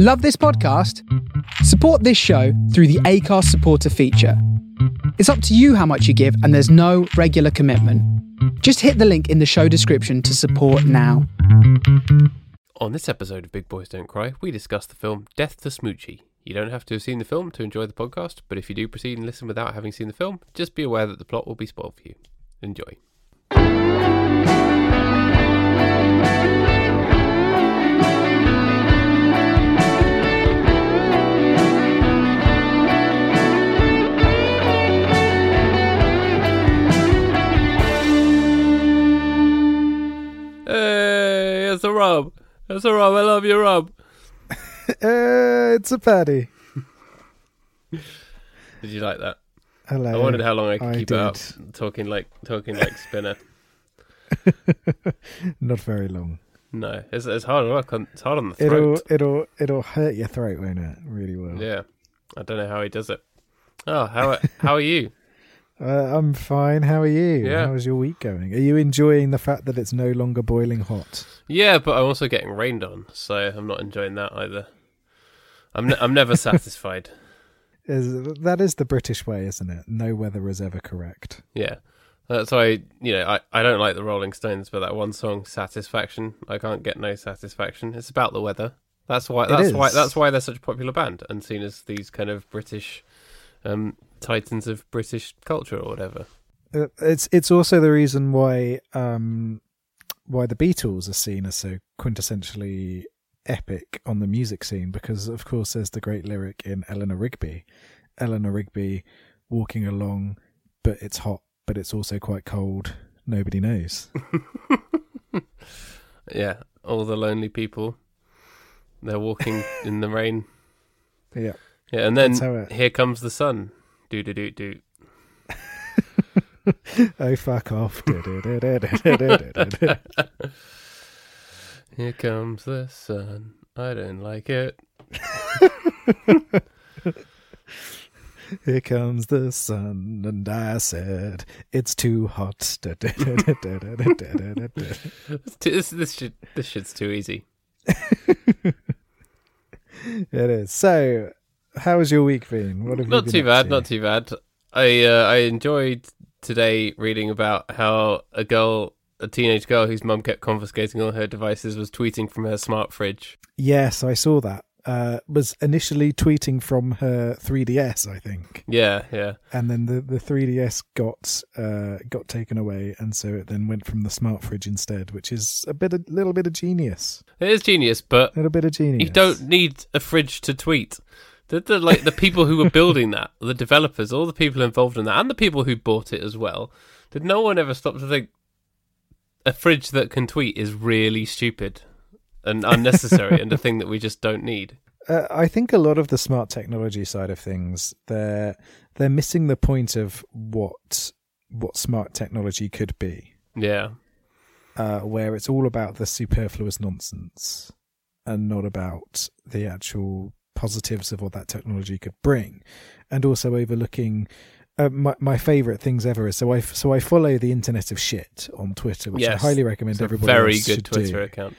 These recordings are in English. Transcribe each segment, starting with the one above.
Love this podcast? Support this show through the Acast supporter feature. It's up to you how much you give, and there's no regular commitment. Just hit the link in the show description to support now. On this episode of Big Boys Don't Cry, we discuss the film Death to Smoochy. You don't have to have seen the film to enjoy the podcast, but if you do proceed and listen without having seen the film, just be aware that the plot will be spoiled for you. Enjoy. Hey, it's a rub. It's a rub. I love you, rub. Uh, it's a paddy. Did you like that? Hello. I wondered how long I could I keep it up talking like talking like Spinner. Not very long. No, it's, it's hard work. On, it's hard on the throat. It'll it'll it'll hurt your throat, won't it? Really well. Yeah, I don't know how he does it. Oh, how how are you? Uh, I'm fine. How are you? Yeah. How's your week going? Are you enjoying the fact that it's no longer boiling hot? Yeah, but I'm also getting rained on, so I'm not enjoying that either. I'm ne- I'm never satisfied. Is that is the British way, isn't it? No weather is ever correct. Yeah, that's why you know I, I don't like the Rolling Stones, but that one song "Satisfaction," I can't get no satisfaction. It's about the weather. That's why. That's why. That's why they're such a popular band and seen as these kind of British um, titans of British culture or whatever. Uh, It's it's also the reason why um why the Beatles are seen as so quintessentially epic on the music scene because of course there's the great lyric in Eleanor Rigby. Eleanor Rigby walking along but it's hot but it's also quite cold. Nobody knows. Yeah, all the lonely people. They're walking in the rain. Yeah. Yeah, and then it- here comes the sun. Do do do do. Oh fuck off. Here comes the sun. I don't like it. Here comes the sun and I said it's too hot. This this shit this shit's too easy. It is. So, how has your week been? What have you Not been too bad. to? Not too bad. I uh, I enjoyed today reading about how a girl, a teenage girl whose mum kept confiscating all her devices, was tweeting from her smart fridge. Yes, I saw that. Uh, was initially tweeting from her 3DS, I think, Yeah, yeah. and then the, the 3DS got uh, got taken away, and so it then went from the smart fridge instead, which is a bit, a little bit of genius, It is genius, but a little bit of genius. You don't need a fridge to tweet. The, the like the people who were building that, the developers, all the people involved in that, and the people who bought it as well. Did no one ever stop to think a fridge that can tweet is really stupid and unnecessary and a thing that we just don't need? Uh, I think a lot of the smart technology side of things, they're they're missing the point of what what smart technology could be. Yeah, uh, where it's all about the superfluous nonsense and not about the actual positives of what that technology could bring, and also overlooking. Uh, my my favorite things ever is so I so I follow the Internet of Shit on Twitter, which Yes. I highly recommend everybody very good Twitter do. account.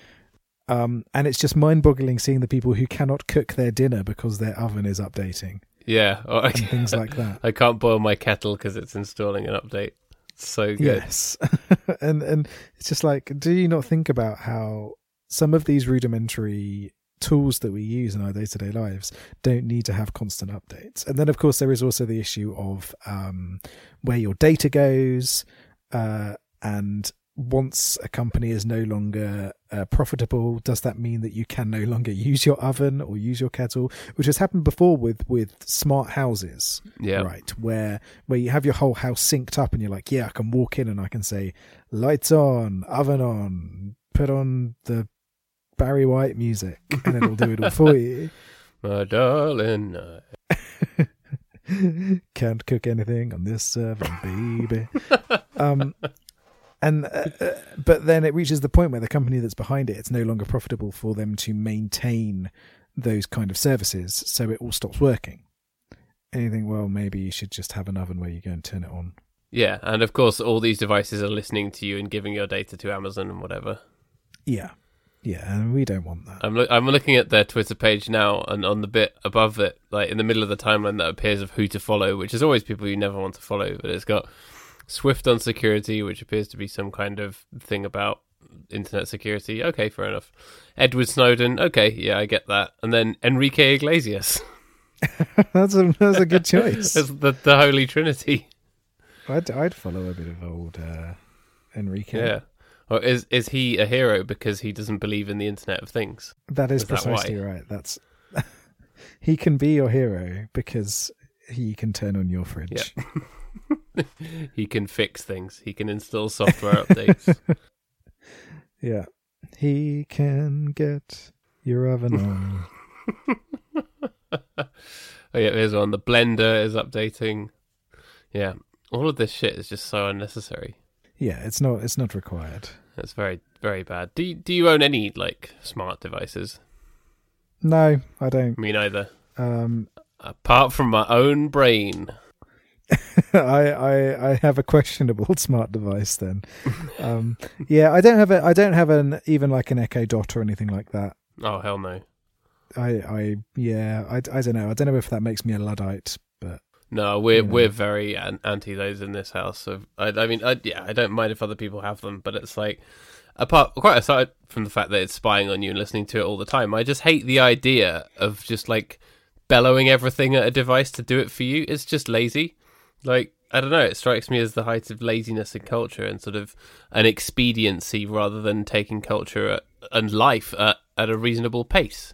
Um, and it's just mind-boggling seeing the people who cannot cook their dinner because their oven is updating Yeah, or and things like that. I can't boil my kettle because it's installing an update. It's so good. Yes, and and it's just like, do you not think about how some of these rudimentary tools that we use in our day to day lives don't need to have constant updates? And then, of course, there is also the issue of um, where your data goes, uh, and once a company is no longer uh, profitable, does that mean that you can no longer use your oven or use your kettle, which has happened before with with smart houses? Yeah, right where where you have your whole house synced up and you're like yeah i can walk in and i can say lights on oven on put on the barry white music and it'll do it all for you my darling. I- can't cook anything on this oven baby um and uh, uh, but then it reaches the point where the company that's behind it it's no longer profitable for them to maintain those kind of services so it all stops working anything well maybe you should just have an oven where you go and turn it on Yeah, and of course, all these devices are listening to you and giving your data to Amazon and whatever. Yeah. Yeah, and we don't want that. I'm loo- I'm looking at their Twitter page now, and on the bit above it, like in the middle of the timeline that appears of who to follow, which is always people you never want to follow, but it's got Swift on security, which appears to be some kind of thing about internet security. Okay, fair enough. Edward Snowden. Okay, yeah, I get that. And then Enrique Iglesias. that's a that's a good choice. That's the the holy trinity. I'd I'd follow a bit of old uh, Enrique. Yeah. Or is is he a hero because he doesn't believe in the Internet of Things? That is Is that precisely right. That's he can be your hero because he can turn on your fridge. Yeah. He can fix things. He can install software updates. Yeah. He can get your oven on. Oh yeah, here's one. The blender is updating. Yeah, all of this shit is just so unnecessary. Yeah, it's not it's not required. It's very very bad. Do you, do you own any like smart devices? No, I don't. Me neither. Um Apart from my own brain. I, I I have a questionable smart device then. Um yeah, I don't have a I don't have an even like an Echo Dot or anything like that. Oh hell no. I I yeah, I, I don't know. I don't know if that makes me a luddite, but No, we're You we're very anti those in this house. So I, I mean, I, yeah, I don't mind if other people have them, but it's like apart quite aside from the fact that it's spying on you and listening to it all the time. I just hate the idea of just like bellowing everything at a device to do it for you. It's just lazy. Like I don't know. It strikes me as the height of laziness in culture and sort of an expediency rather than taking culture at, and life at, at a reasonable pace.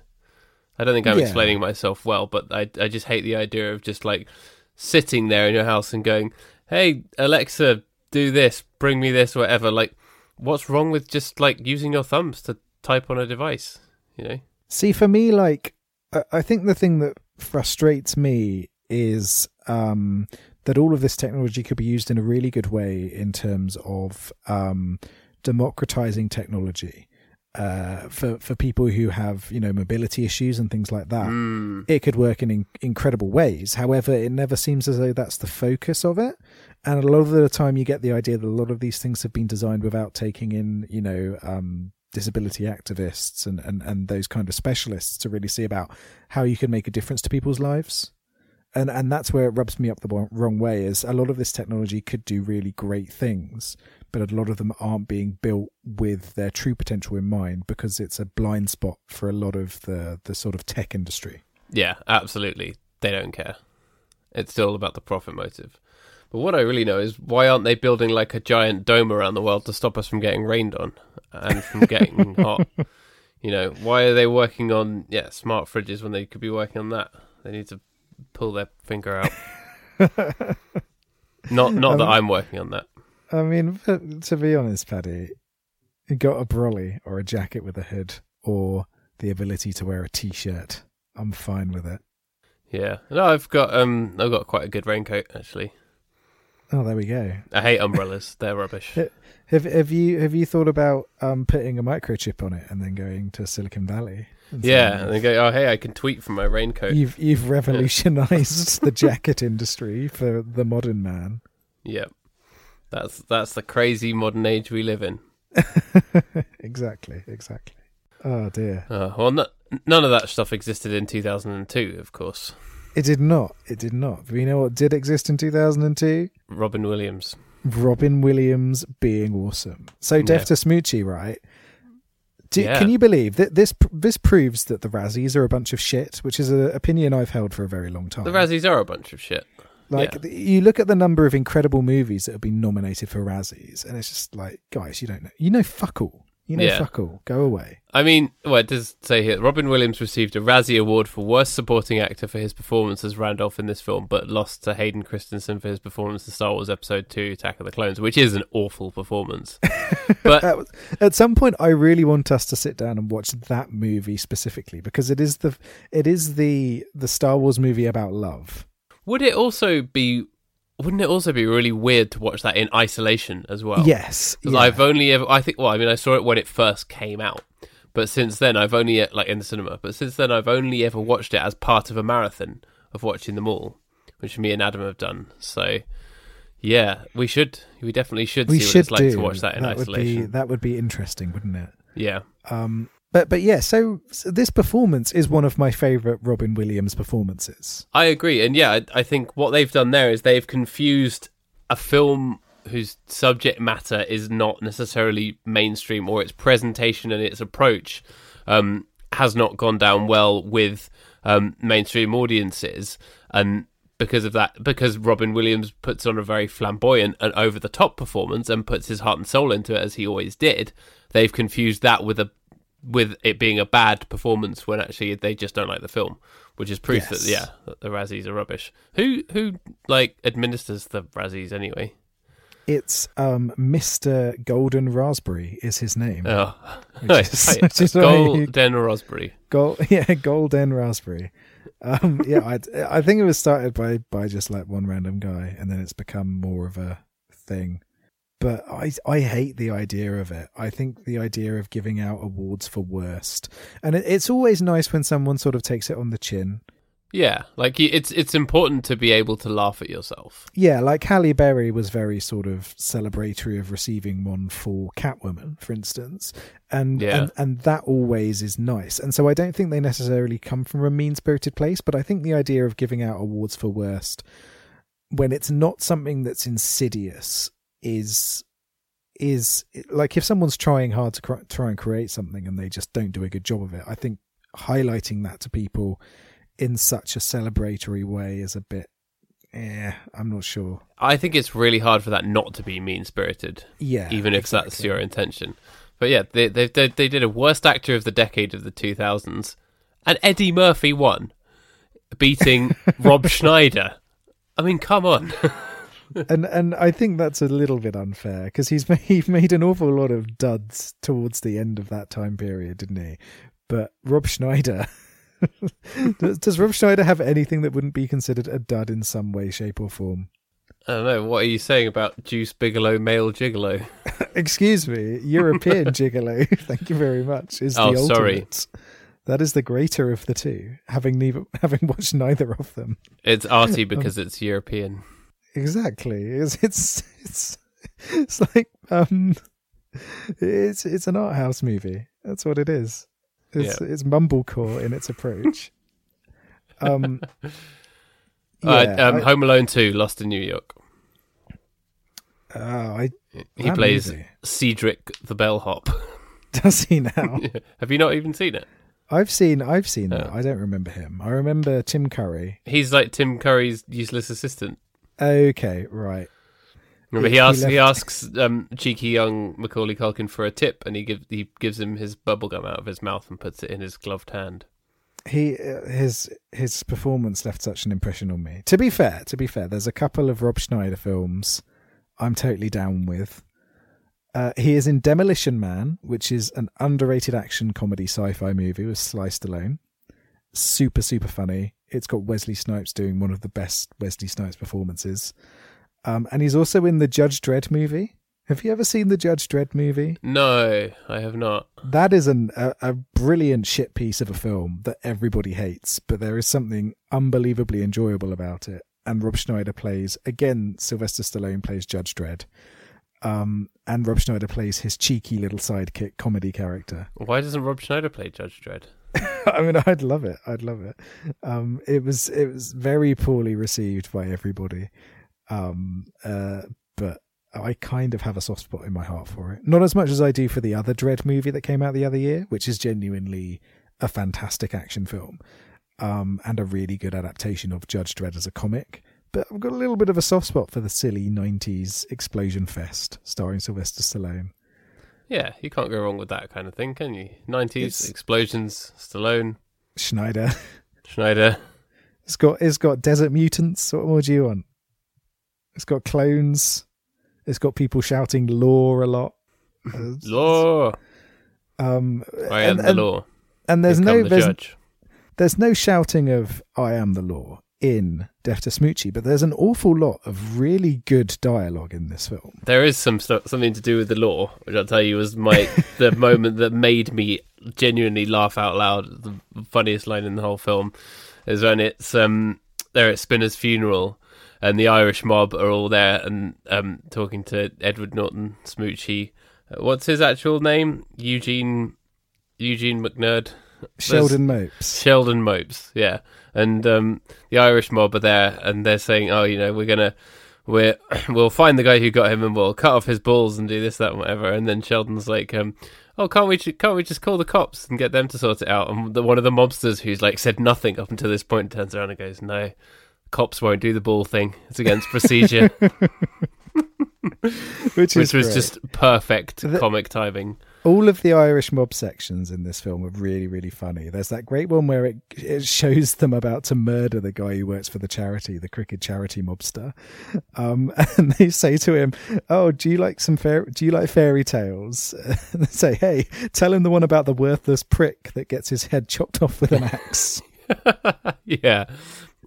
I don't think I'm Yeah. explaining myself well, but I I just hate the idea of just like sitting there in your house and going, "Hey Alexa, do this, bring me this, whatever." Like, what's wrong with just like using your thumbs to type on a device? You know? See, for me, like, I- think the thing that frustrates me is um, that all of this technology could be used in a really good way in terms of um, democratizing technology uh, for for people who have you know mobility issues and things like that. Mm. It could work in, in incredible ways. However, it never seems as though that's the focus of it. And a lot of the time, you get the idea that a lot of these things have been designed without taking in, you know, um, disability activists and, and, and those kind of specialists to really see about how you can make a difference to people's lives. And and that's where it rubs me up the wrong- way. Is a lot of this technology could do really great things, but a lot of them aren't being built with their true potential in mind because it's a blind spot for a lot of the the sort of tech industry. Yeah, absolutely. They don't care. It's still about the profit motive. But what I really know is why aren't they building like a giant dome around the world to stop us from getting rained on and from getting hot? You know, why are they working on yeah smart fridges when they could be working on that? They need to pull their finger out. not not that Um, I'm working on that. I mean, to be honest, Paddy, you got a brolly or a jacket with a hood or the ability to wear a t-shirt. I'm fine with it. Yeah, no, I've got um, I've got quite a good raincoat actually. Oh, there we go. I hate umbrellas; they're rubbish. Have have you have you thought about um putting a microchip on it and then going to Silicon Valley? Yeah, and they go, oh hey, I can tweet from my raincoat. You've you've revolutionized the jacket industry for the modern man. Yep. That's that's the crazy modern age we live in. exactly, exactly. Oh dear. Uh, well, no, none of that stuff existed in 2002, of course. It did not. It did not. But you know what did exist in 2002? Robin Williams. Robin Williams being awesome. So Yeah. to Smoochy, right? Do, Yeah. Can you believe that this this proves that the Razzies are a bunch of shit, which is an opinion I've held for a very long time. The Razzies are a bunch of shit. like yeah. you look at the number of incredible movies that have been nominated for Razzies, and it's just like, guys, you don't know, you know, fuck all, you know, Yeah. fuck all, go away. I mean, well, it does say here Robin Williams received a Razzie Award for Worst Supporting Actor for his performance as Randolph in this film, but lost to Hayden Christensen for his performance in Star Wars Episode 2 Attack of the Clones, which is an awful performance. but At, at some point, I really want us to sit down and watch that movie specifically because it is the it is the the Star Wars movie about love. would it also be. Wouldn't it also be really weird to watch that in isolation as well? yes, yeah. I've only ever, I think, well, I mean, I saw it when it first came out, but since then I've only, like in the cinema, but since then I've only ever watched it as part of a marathon of watching them all, which me and Adam have done. So, yeah, we should, we definitely should we see what should it's like do to watch that in would be isolation. that would be interesting, wouldn't it? Yeah. Um, but but yeah, so, so this performance is one of my favorite Robin Williams performances. I agree, and yeah, I, I think what they've done there is they've confused a film whose subject matter is not necessarily mainstream, or its presentation and its approach um, has not gone down well with um, mainstream audiences, and because of that, because Robin Williams puts on a very flamboyant and over the top performance and puts his heart and soul into it as he always did, they've confused that with a with it being a bad performance when actually they just don't like the film, which is proof Yes. that yeah, that the Razzies are rubbish. Who who like administers the Razzies anyway? It's um, Mr. Golden Raspberry is his name. Oh, is- Right, which is why he- Golden Raspberry. Gold, yeah, Golden Raspberry. Um, yeah, I, I think it was started by by just like one random guy, and then it's become more of a thing. But I I hate the idea of it. I think the idea of giving out awards for worst, and it, it's always nice when someone sort of takes it on the chin. Yeah, like it's it's important to be able to laugh at yourself. Yeah, like Halle Berry was very sort of celebratory of receiving one for Catwoman, for instance, and Yeah. and and that always is nice. And so I don't think they necessarily come from a mean spirited place, but I think the idea of giving out awards for worst when it's not something that's insidious is is like if someone's trying hard to cr- try and create something and they just don't do a good job of it. I think highlighting that to people in such a celebratory way is a bit eh, I'm not sure. I think it's really hard for that not to be mean spirited, Yeah. even if that's your intention. But yeah, they they they, they did a worst actor of the decade of the two thousands, and Eddie Murphy won, beating Rob Schneider. I mean, come on. and and I think that's a little bit unfair because he's made, he made an awful lot of duds towards the end of that time period, didn't he? But Rob Schneider, does, does Rob Schneider have anything that wouldn't be considered a dud in some way, shape, or form? I don't know. What are you saying about Deuce Bigalow, male gigolo? Excuse me, European Gigolo. Thank you very much. Is Oh, the sorry. That is the greater of the two. Having neither, having watched neither of them. It's arty um, because it's European. Exactly. It's it's it's, it's like um it's it's an art house movie. That's what it is. It's it's mumblecore in its approach. Um uh, um, I- Home Alone Two, Lost in New York. oh, I He plays movie. Cedric the bellhop. does he now? Have you not even seen it? I've seen I've seen that. Oh. I don't remember him. I remember Tim Curry. He's like Tim Curry's useless assistant. Okay, right. Remember, He- he asks he, asks um, cheeky young Macaulay Culkin for a tip, and he gives he gives him his bubble gum out of his mouth and puts it in his gloved hand. he uh, his his performance left such an impression on me. To be fair, to be fair, there's a couple of Rob Schneider films I'm totally down with. Uh, he is in Demolition Man, which is an underrated action comedy sci-fi movie with Sly Stallone. Super super funny. It's got Wesley Snipes doing one of the best Wesley Snipes performances. Um, and he's also in the Judge Dredd movie. Have you ever seen the Judge Dredd movie? No, I have not. that is an, a, a brilliant shit piece of a film that everybody hates, but there is something unbelievably enjoyable about it. And Rob Schneider plays again. Sylvester Stallone plays Judge Dredd, um, and Rob Schneider plays his cheeky little sidekick comedy character. Why doesn't Rob Schneider play Judge Dredd? I mean, I'd love it. I'd love it. Um, it was it was very poorly received by everybody, um, uh, but I kind of have a soft spot in my heart for it. Not as much as I do for the other Dredd movie that came out the other year, which is genuinely a fantastic action film um, and a really good adaptation of Judge Dredd as a comic. But I've got a little bit of a soft spot for the silly '90s explosion fest starring Sylvester Stallone. Yeah, you can't go wrong with that kind of thing, can you? Nineties It's- explosions, Stallone, Schneider. Schneider. It's got it's got desert mutants. What more do you want? It's got clones. It's got people shouting "law" a lot. Law. Um, I am and, the and, law. and there's Here no the there's, judge. there's no shouting of "I am the law" in Death to Smoochy, but there's an awful lot of really good dialogue in this film. There is some stuff, something to do with the law, which I'll tell you was my the moment that made me genuinely laugh out loud. The funniest line in the whole film is when it's um they're at Spinner's funeral and the Irish mob are all there and um talking to Edward Norton Smoochy uh, what's his actual name? Eugene Eugene McNerd. Sheldon Mopes. Sheldon Mopes, yeah. And um, the Irish mob are there, and they're saying, "Oh, you know, we're gonna, we're, we'll find the guy who got him, and we'll cut off his balls and do this, that, and whatever." And then Sheldon's like, um, "Oh, can't we, can't we just call the cops and get them to sort it out?" And the, one of the mobsters who's like said nothing up until this point turns around and goes, "No, cops won't do the ball thing. It's against procedure." Which, Which was great. just perfect The- comic timing. All of the Irish mob sections in this film are really, really funny. There's that great one where it, it shows them about to murder the guy who works for the charity, the cricket charity mobster, um, and they say to him, "Oh, do you like some fair? Do you like fairy tales?" And they say, "Hey, tell him the one about the worthless prick that gets his head chopped off with an axe." yeah.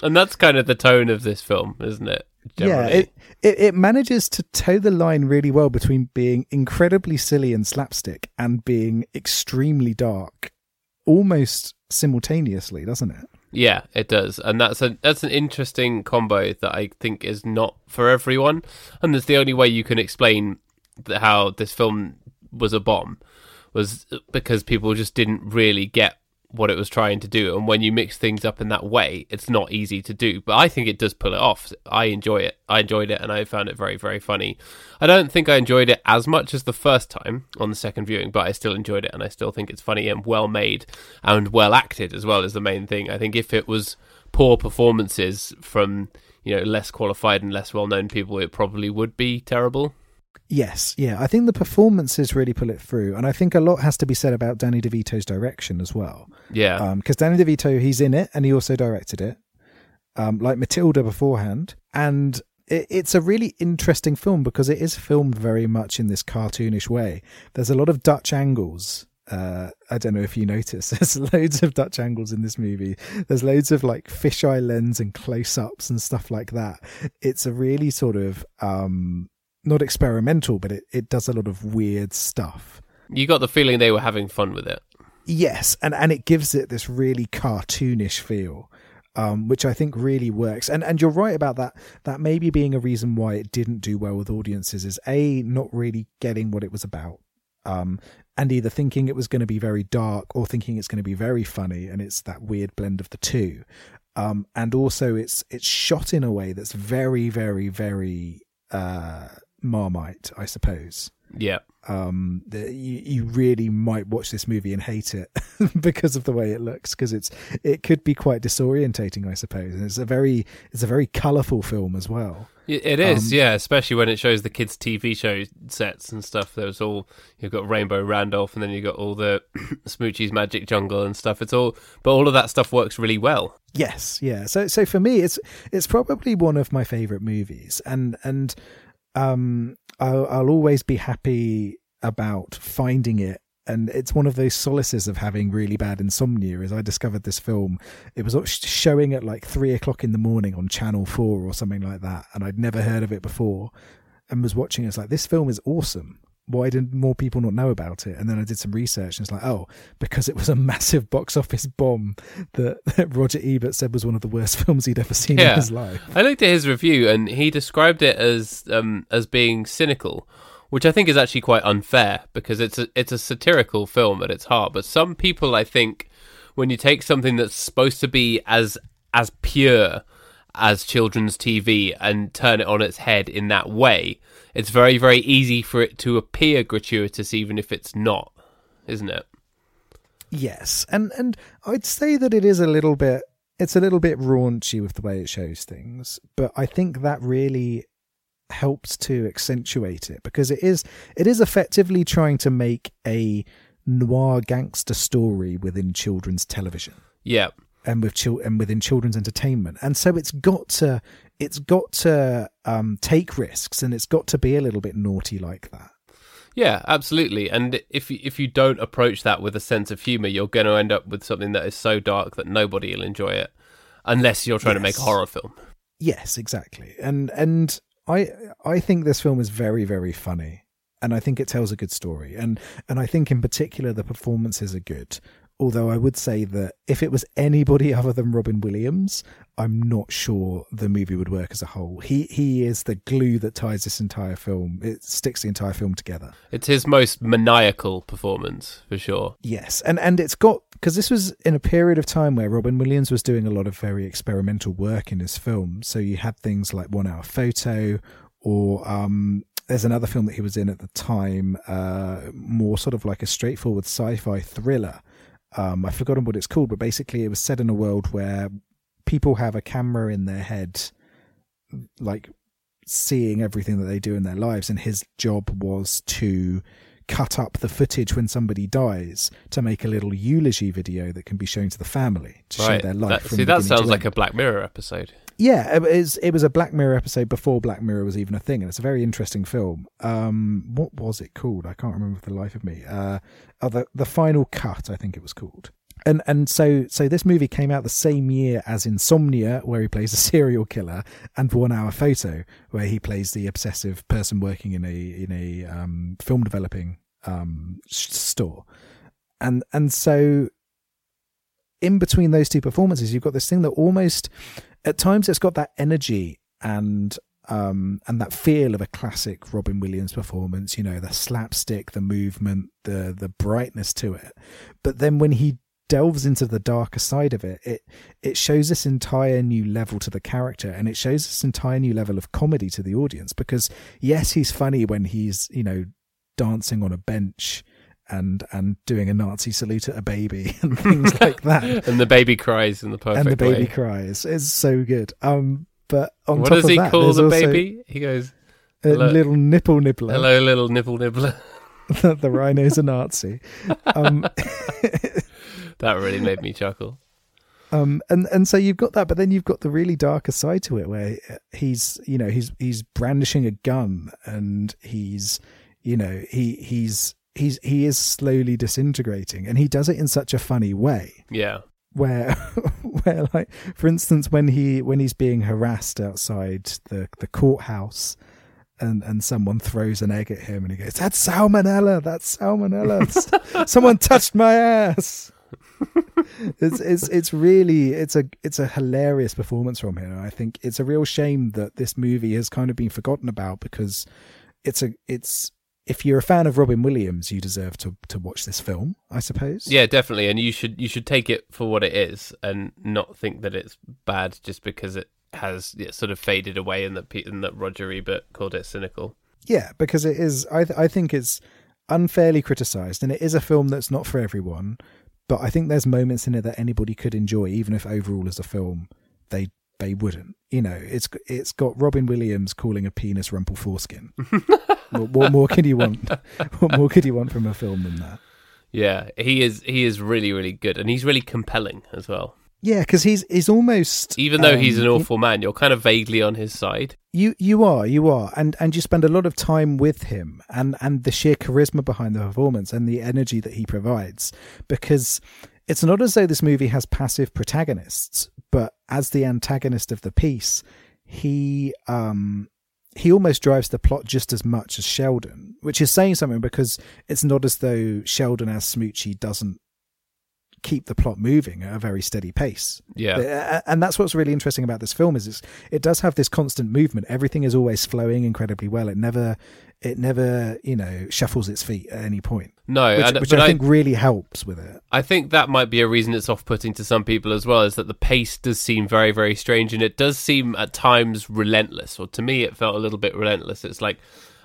And that's kind of the tone of this film, isn't it? Yeah, it, it it manages to toe the line really well between being incredibly silly and slapstick and being extremely dark, almost simultaneously, doesn't it? Yeah, it does, and that's a that's an interesting combo that I think is not for everyone, and that's the only way you can explain how this film was a bomb was because people just didn't really get what it was trying to do, and when you mix things up in that way, it's not easy to do. But I think it does pull it off. I enjoy it. I enjoyed it, and I found it very very funny. I don't think I enjoyed it as much as the first time on the second viewing, but I still enjoyed it, and I still think it's funny and well made and well acted as well is the main thing. I think if it was poor performances from you know less qualified and less well known people, it probably would be terrible. Yes, yeah. I think the performances really pull it through, and I think a lot has to be said about Danny DeVito's direction as well. Yeah, Because Danny DeVito, he's in it, and he also directed it, um, like Matilda beforehand, and it, it's a really interesting film because it is filmed very much in this cartoonish way. There's a lot of Dutch angles. Uh, I don't know if you notice. There's loads of Dutch angles in this movie. There's loads of like fisheye lens and close-ups and stuff like that. It's a really sort of um, not experimental, but it, it does a lot of weird stuff. you got the feeling they were having fun with it. Yes, and and it gives it this really cartoonish feel, um, which I think really works. And and you're right about that. That maybe being a reason why it didn't do well with audiences is a not really getting what it was about, um, and either thinking it was going to be very dark or thinking it's going to be very funny, and it's that weird blend of the two. Um, and also it's it's shot in a way that's very very very uh, Marmite, I suppose Yeah, um the, you, you really might watch this movie and hate it because of the way it looks because it's it could be quite disorientating i suppose and it's a very it's a very colorful film as well it is. Um, yeah, especially when it shows the kids' TV show sets and stuff. There's all you've got Rainbow Randolph, and then you have got all the Smoochy's Magic Jungle and stuff. It's all, but all of that stuff works really well. yes yeah so so for me it's it's probably one of my favorite movies and and um i'll, I'll always be happy about finding it. And it's one of those solaces of having really bad insomnia as i discovered this film. It was showing at like three o'clock in the morning on channel 4 or something like that and i'd never heard of it before and was watching it. it's like this film is awesome why didn't more people not know about it? And then i did some research and it's like oh because it was a massive box office bomb that, that roger ebert said was one of the worst films he'd ever seen in his life. I looked at his review, and he described it as um, as being cynical, which I think is actually quite unfair because it's a it's a satirical film at its heart. But some people, I think, when you take something that's supposed to be as as pure as children's TV and turn it on its head in that way, it's very very easy for it to appear gratuitous, even if it's not, isn't it? Yes, and and I'd say that it is a little bit it's a little bit raunchy with the way it shows things, but I think that really helps to accentuate it because it is it is effectively trying to make a noir gangster story within children's television. Yeah, and with chil- and within children's entertainment. And so it's got to it's got to um take risks and it's got to be a little bit naughty like that Yeah, absolutely. And if you- if you don't approach that with a sense of humor, you're going to end up with something that is so dark that nobody will enjoy it, unless you're trying to make a horror film. Yes, exactly. And and I I think this film is very very funny, and I think it tells a good story, and and I think in particular the performances are good. Although I would say that if it was anybody other than Robin Williams, I'm not sure the movie would work as a whole. He he is the glue that ties this entire film. It sticks the entire film together. It's his most maniacal performance for sure. Yes, and and it's got because this was in a period of time where Robin Williams was doing a lot of very experimental work in his film. So you had things like One Hour Photo, or um, there's another film that he was in at the time, uh, more sort of like a straightforward sci-fi thriller. Um, I've forgotten what it's called, but basically it was set in a world where people have a camera in their head, like seeing everything that they do in their lives, and his job was to cut up the footage when somebody dies to make a little eulogy video that can be shown to the family to right. show their life. That, see, that sounds like a Black Mirror episode. Yeah, it was, it was a Black Mirror episode before Black Mirror was even a thing, and it's a very interesting film. Um, what was it called? I can't remember for the life of me. Uh, oh, the the final cut, I think it was called. And and so so this movie came out the same year as Insomnia, where he plays a serial killer, and One Hour Photo, where he plays the obsessive person working in a in a um, film developing um, store. And and so in between those two performances, you've got this thing that almost at times it's got that energy and um, and that feel of a classic Robin Williams performance, you know, the slapstick, the movement, the the brightness to it. But then when he delves into the darker side of it, it it shows this entire new level to the character and it shows this entire new level of comedy to the audience because yes, he's funny when he's, you know, dancing on a bench and and doing a Nazi salute at a baby and things like that. and the baby cries in the perfect and the baby way. cries. It's so good. Um, but on What top does of he that, call the also baby? He goes, A little nipple nibbler. "Hello, little nipple nibbler." the rhino's a Nazi. Um, that really made me chuckle. um, and and so you've got that, but then you've got the really darker side to it, where he's you know he's he's brandishing a gun and he's you know he he's he's he is slowly disintegrating, and he does it in such a funny way. Yeah, where where like for instance when he when he's being harassed outside the the courthouse and and someone throws an egg at him and he goes that's salmonella that's salmonella someone touched my ass it's it's it's really it's a it's a hilarious performance from him i think it's a real shame that this movie has kind of been forgotten about because it's a it's if you're a fan of Robin Williams, you deserve to to watch this film, I suppose. yeah, definitely. And you should you should take it for what it is, and not think that it's bad just because it has yeah, sort of faded away, and that and that Roger Ebert called it cynical. Yeah, because it is. I th- I think it's unfairly criticised, and it is a film that's not for everyone. But I think there's moments in it that anybody could enjoy, even if overall as a film they they wouldn't. You know, it's it's got Robin Williams calling a penis rumple foreskin. what, what more could you want? What more could you want from a film than that? Yeah, he is he is really really good, and he's really compelling as well. Yeah, because he's he's almost Even though he's um, an awful man, you're kind of vaguely on his side. You you are you are, and and you spend a lot of time with him, and and the sheer charisma behind the performance and the energy that he provides, because it's not as though this movie has passive protagonists, but as the antagonist of the piece, he um he almost drives the plot just as much as Sheldon, which is saying something because it's not as though Sheldon as Smoochy doesn't keep the plot moving at a very steady pace. Yeah, Uh, and that's what's really interesting about this film is it's, it does have this constant movement. Everything is always flowing incredibly well. It never, it never, you know, shuffles its feet at any point, no, which, and, which I I, think really helps with it. I think that might be a reason it's off-putting to some people as well. Is that the pace does seem very very strange, and it does seem at times relentless. Or to me, it felt a little bit relentless. It's like.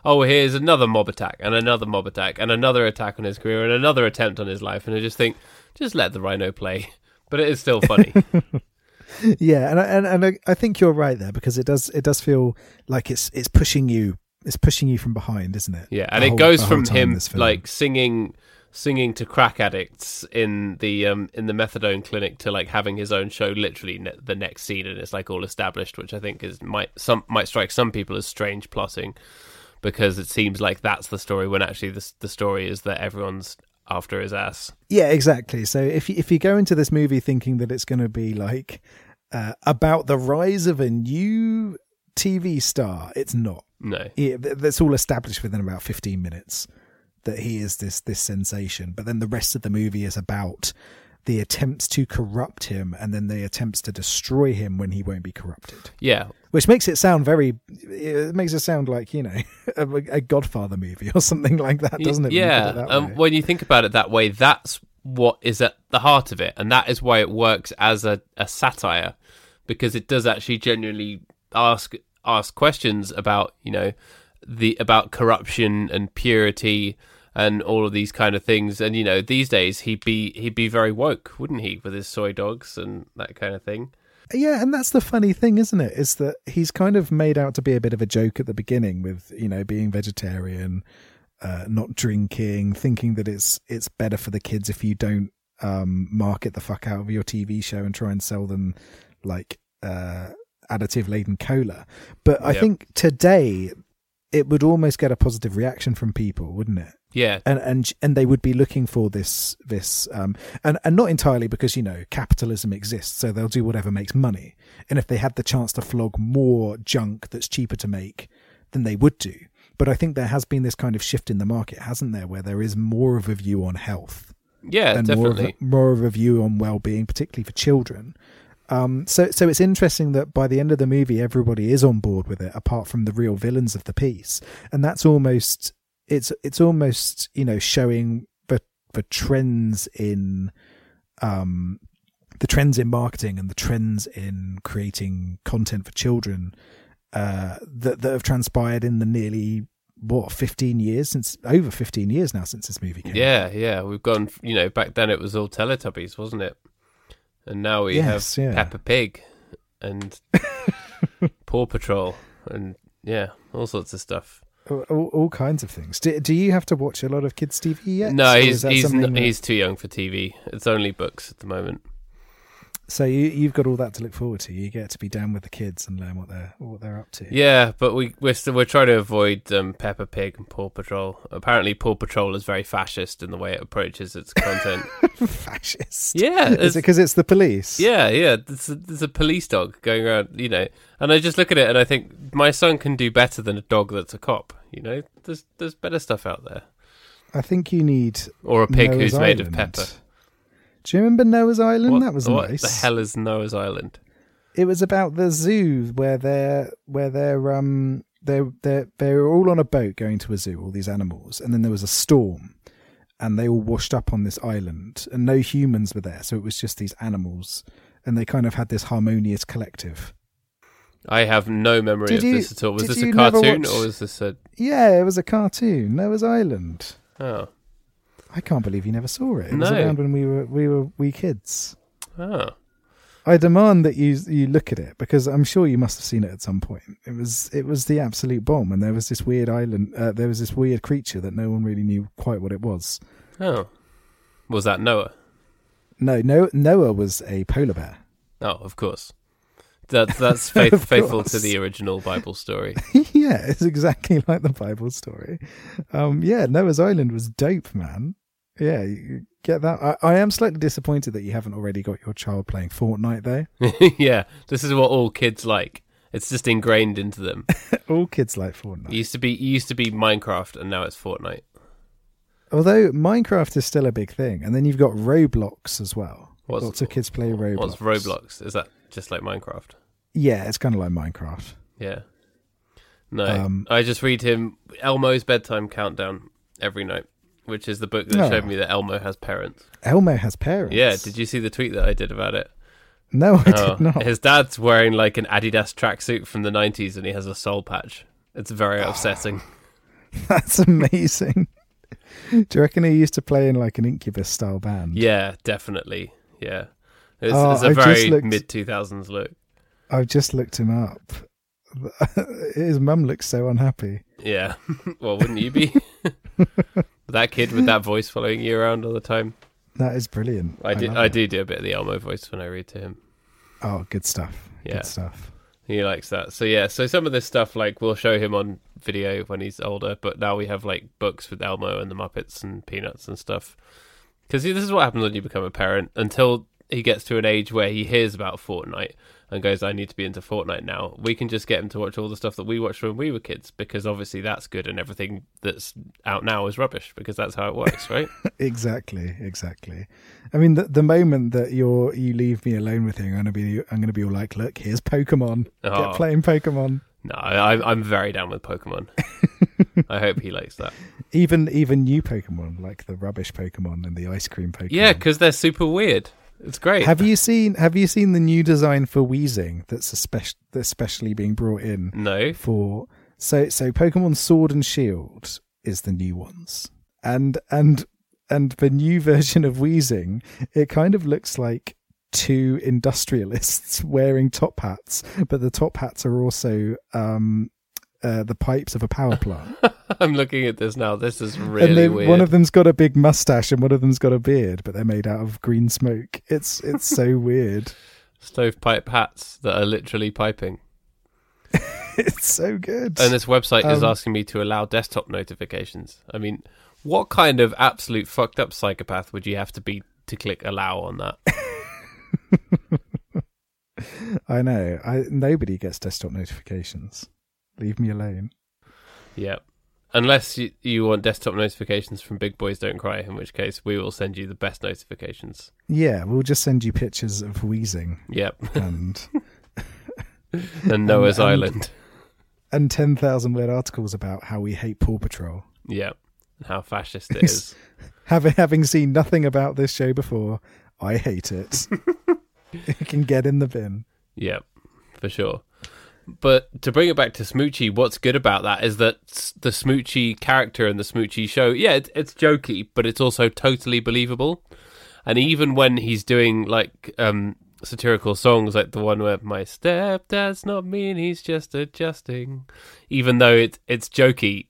Oh, here's another mob attack, and another mob attack, and another attack on his career, and another attempt on his life. And I just think, just let the rhino play. But it is still funny. Yeah, and I- and and I, I think you're right there because it does it does feel like it's it's pushing you it's pushing you from behind, isn't it? Yeah, and The it whole- goes from him like singing singing to crack addicts in the um in the methadone clinic to like having his own show literally ne- the next scene and it's like all established which i think is might some might strike some people as strange plotting because it seems like that's the story when actually the the story is that everyone's after his ass Yeah, exactly. So if you, if you go into this movie thinking that it's going to be like uh, about the rise of a new TV star, it's not. no that's all established within about 15 minutes that he is this this sensation. But then the rest of the movie is about the attempts to corrupt him and then the attempts to destroy him when he won't be corrupted. Yeah, Which makes it sound very, it makes it sound like, you know, a, a Godfather movie or something like that, doesn't it? when you Yeah, um, when you think about it that way, that's what is at the heart of it, and that is why it works as a, a satire, because it does actually genuinely ask ask questions about you know the about corruption and purity and all of these kind of things. And you know, these days he'd be he'd be very woke, wouldn't he, with his soy dogs and that kind of thing. Yeah, and that's the funny thing, isn't it? Is that he's kind of made out to be a bit of a joke at the beginning with, you know, being vegetarian, uh, not drinking, thinking that it's it's better for the kids if you don't um, market the fuck out of your TV show and try and sell them like uh, additive laden cola. But I Yep. think today it would almost get a positive reaction from people, wouldn't it? Yeah, and and and they would be looking for this this um and and not entirely because you know capitalism exists so they'll do whatever makes money. And if they had the chance to flog more junk that's cheaper to make then they would do. But i think there has been this kind of shift in the market hasn't there where there is more of a view on health yeah, and more of, definitely. a, more of a view on well-being particularly for children. Um, so, so it's interesting that by the end of the movie, everybody is on board with it, apart from the real villains of the piece, and that's almost it's it's almost you know showing the the trends in um the trends in marketing and the trends in creating content for children uh that that have transpired in the nearly what 15 years since over 15 years now since this movie came out. Yeah, yeah, we've gone. You know, back then it was all Teletubbies, wasn't it? And now we Yes, have yeah. Peppa Pig and Paw Patrol, and yeah, all sorts of stuff. All, all, kinds of things. Do, do you have to watch a lot of kids' TV yet? no, he's he's n- he's too young for TV. It's only books at the moment. So you you've got all that to look forward to. You get to be down with the kids and learn what they're what they're up to. Yeah, but we we're still we're trying to avoid um, Peppa Pig and Paw Patrol. Apparently, Paw Patrol is very fascist in the way it approaches its content. fascist. yeah, Is it because it's the police? Yeah, yeah. There's a, there's a police dog going around, you know, and I just look at it and I think my son can do better than a dog that's a cop. You know, there's there's better stuff out there, I think you need or a pig Noah's who's made of pepper. Do you remember Noah's Island? What, that was what nice. What the hell is Noah's Island? It was about the zoo where they're where they're um they're they're they're all on a boat going to a zoo, all these animals, and then there was a storm, and they all washed up on this island, and no humans were there, so it was just these animals, and they kind of had this harmonious collective. I have no memory Did of you- this at all. Was this a cartoon watch- or was this a? Yeah, it was a cartoon, Noah's Island. Oh, I can't believe you never saw it. It was No. around when we were we were wee kids. oh, I demand that you you look at it because I'm sure you must have seen it at some point. It was it was the absolute bomb, and there was this weird island. Uh, there was this weird creature that no one really knew quite what it was. oh. Was that Noah? No, no, Noah was a polar bear. Oh, of course. That's that's faith, Of faithful to course. the original Bible story. yeah, it's exactly like the Bible story. Um, yeah, Noah's Island was dope, man. Yeah, you get that. I, I am slightly disappointed that you haven't already got your child playing Fortnite though. yeah, this is what all kids like. It's just ingrained into them. All kids like It Fortnite. used to be it used to be Minecraft, and now it's Fortnite. Although Minecraft is still a big thing, and then you've got Roblox as well. What's- Lots of kids play Roblox. What's Roblox? Is that just like Minecraft? Yeah, it's kind of like Minecraft. Yeah. No, Um, I just read him Elmo's bedtime countdown every night, which is the book that Oh. showed me that Elmo has parents. Elmo has parents. Yeah, did you see the tweet that I did about it? No, I Oh, did not. His dad's wearing like an Adidas tracksuit from the '90s, and he has a soul patch. It's very upsetting. That's amazing. Do you reckon he used to play in like an Incubus style band? yeah, definitely. Yeah, it's, Oh, it's a I've very mid 2000s look. I've just looked him up. His mum looks so unhappy. Yeah. well, wouldn't you be? That kid with that voice following you around all the time. That is brilliant. I do. love I it. do do a bit of the Elmo voice when I read to him. Oh, good stuff. Yeah. Good stuff. He likes that. So yeah. So some of this stuff, like we'll show him on video when he's older. But now we have like books with Elmo and the Muppets and Peanuts and stuff. Because this is what happens when you become a parent. Until he gets to an age where he hears about Fortnite and goes, I need to be into Fortnite now, we can just get him to watch all the stuff that we watched when we were kids because obviously that's good and everything that's out now is rubbish because that's how it works, right? exactly, exactly. I mean, the, the moment that you're you leave me alone with him, I'm gonna be I'm gonna be all like, look, here's Pokemon. Oh. Get playing Pokemon. no, I, I'm very down with Pokemon. I hope he likes that. Even even new Pokemon like the rubbish Pokemon and the ice cream Pokemon. Yeah, because they're super weird. It's great. Have you seen Have you seen the new design for Weezing that's spec- that's specially being brought in no. for so so Pokemon Sword and Shield is the new ones and and and the new version of Weezing it kind of looks like two industrialists wearing top hats but the top hats are also um uh, the pipes of a power plant I'm looking at this now. This is and really weird. one of them's got a big mustache and one of them's got a beard but they're made out of green smoke it's it's so weird Stovepipe hats that are literally piping. it's so good And this website is Um, asking me to allow desktop notifications. I mean, what kind of absolute fucked up psychopath would you have to be to click allow on that? I know. I nobody gets desktop notifications. Leave me alone. yeah. Unless you, you want desktop notifications from Big Boys Don't Cry, in which case we will send you the best notifications. Yeah, we'll just send you pictures of wheezing Yep. and And Noah's and- Island. and ten thousand word articles about how we hate Paw Patrol. Yep. And how fascist it is. Having having seen nothing about this show before, I hate it. it can get in the bin. Yep, for sure. But to bring it back to Smoochy, what's good about that is that the Smoochy character and the Smoochy show, yeah, it, it's jokey, but it's also totally believable. And even when he's doing like um, satirical songs, like the one where my stepdad's not mean, he's just adjusting, even though it, it's jokey,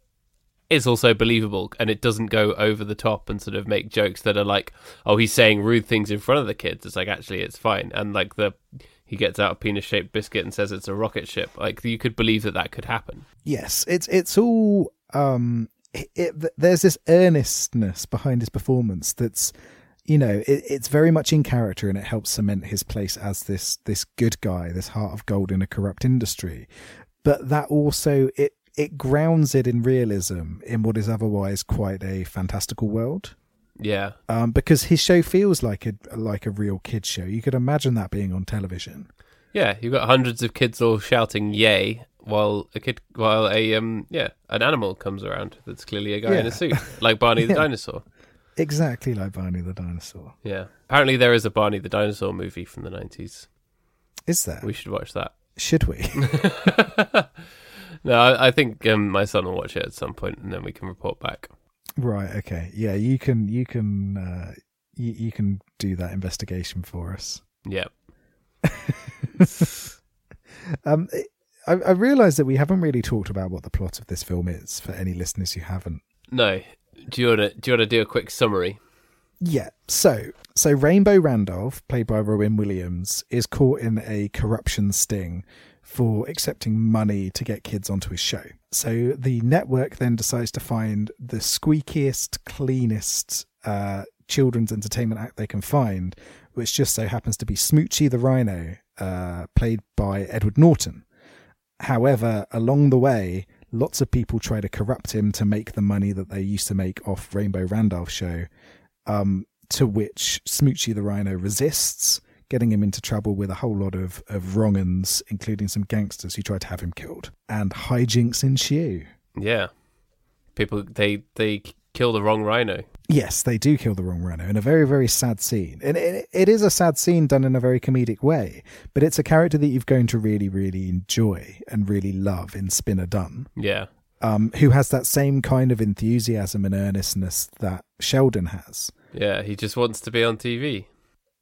it's also believable and it doesn't go over the top and sort of make jokes that are like, oh, he's saying rude things in front of the kids. It's like, actually, it's fine. And like the he gets out a penis shaped biscuit and says it's a rocket ship. Like you could believe that that could happen. Yes, it's it's all um it, it, there's this earnestness behind his performance that's you know it, it's very much in character and it helps cement his place as this this good guy this heart of gold in a corrupt industry but that also it it grounds it in realism in what is otherwise quite a fantastical world Yeah, um, because his show feels like a like a real kid show you could imagine that being on television yeah. You've got hundreds of kids all shouting "yay" while a kid, while a um, yeah, an animal comes around that's clearly a guy in a suit, like Barney the Yeah. dinosaur. exactly like Barney the dinosaur Yeah. Apparently, there is a Barney the dinosaur movie from the nineties. is there We should watch that. should we no, I, I think um, my son will watch it at some point, and then we can report back. Right. Okay. Yeah. You can. You can. Uh, you, you can do that investigation for us. Yeah. Um, I, I realise that we haven't really talked about what the plot of this film is for any listeners who haven't. No. Do you wanna do you wanna do a quick summary? Yeah. So, so Rainbow Randolph, played by Robin Williams, is caught in a corruption sting for accepting money to get kids onto his show. So the network then decides to find the squeakiest, cleanest uh, children's entertainment act they can find, which just so happens to be Smoochy the Rhino, uh, played by Edward Norton. However, along the way, lots of people try to corrupt him to make the money that they used to make off Rainbow Randolph show um, to which Smoochy the Rhino resists, getting him into trouble with a whole lot of, of wrong uns, including some gangsters who try to have him killed. And hijinks in ensue. Yeah. People they they kill the wrong rhino. Yes, they do kill the wrong rhino in a very, very sad scene. And it, it is a sad scene done in a very comedic way, but it's a character that you've going to really, really enjoy and really love in Spinner Dunn, Yeah. um, who has that same kind of enthusiasm and earnestness that Sheldon has. Yeah, he just wants to be on TV.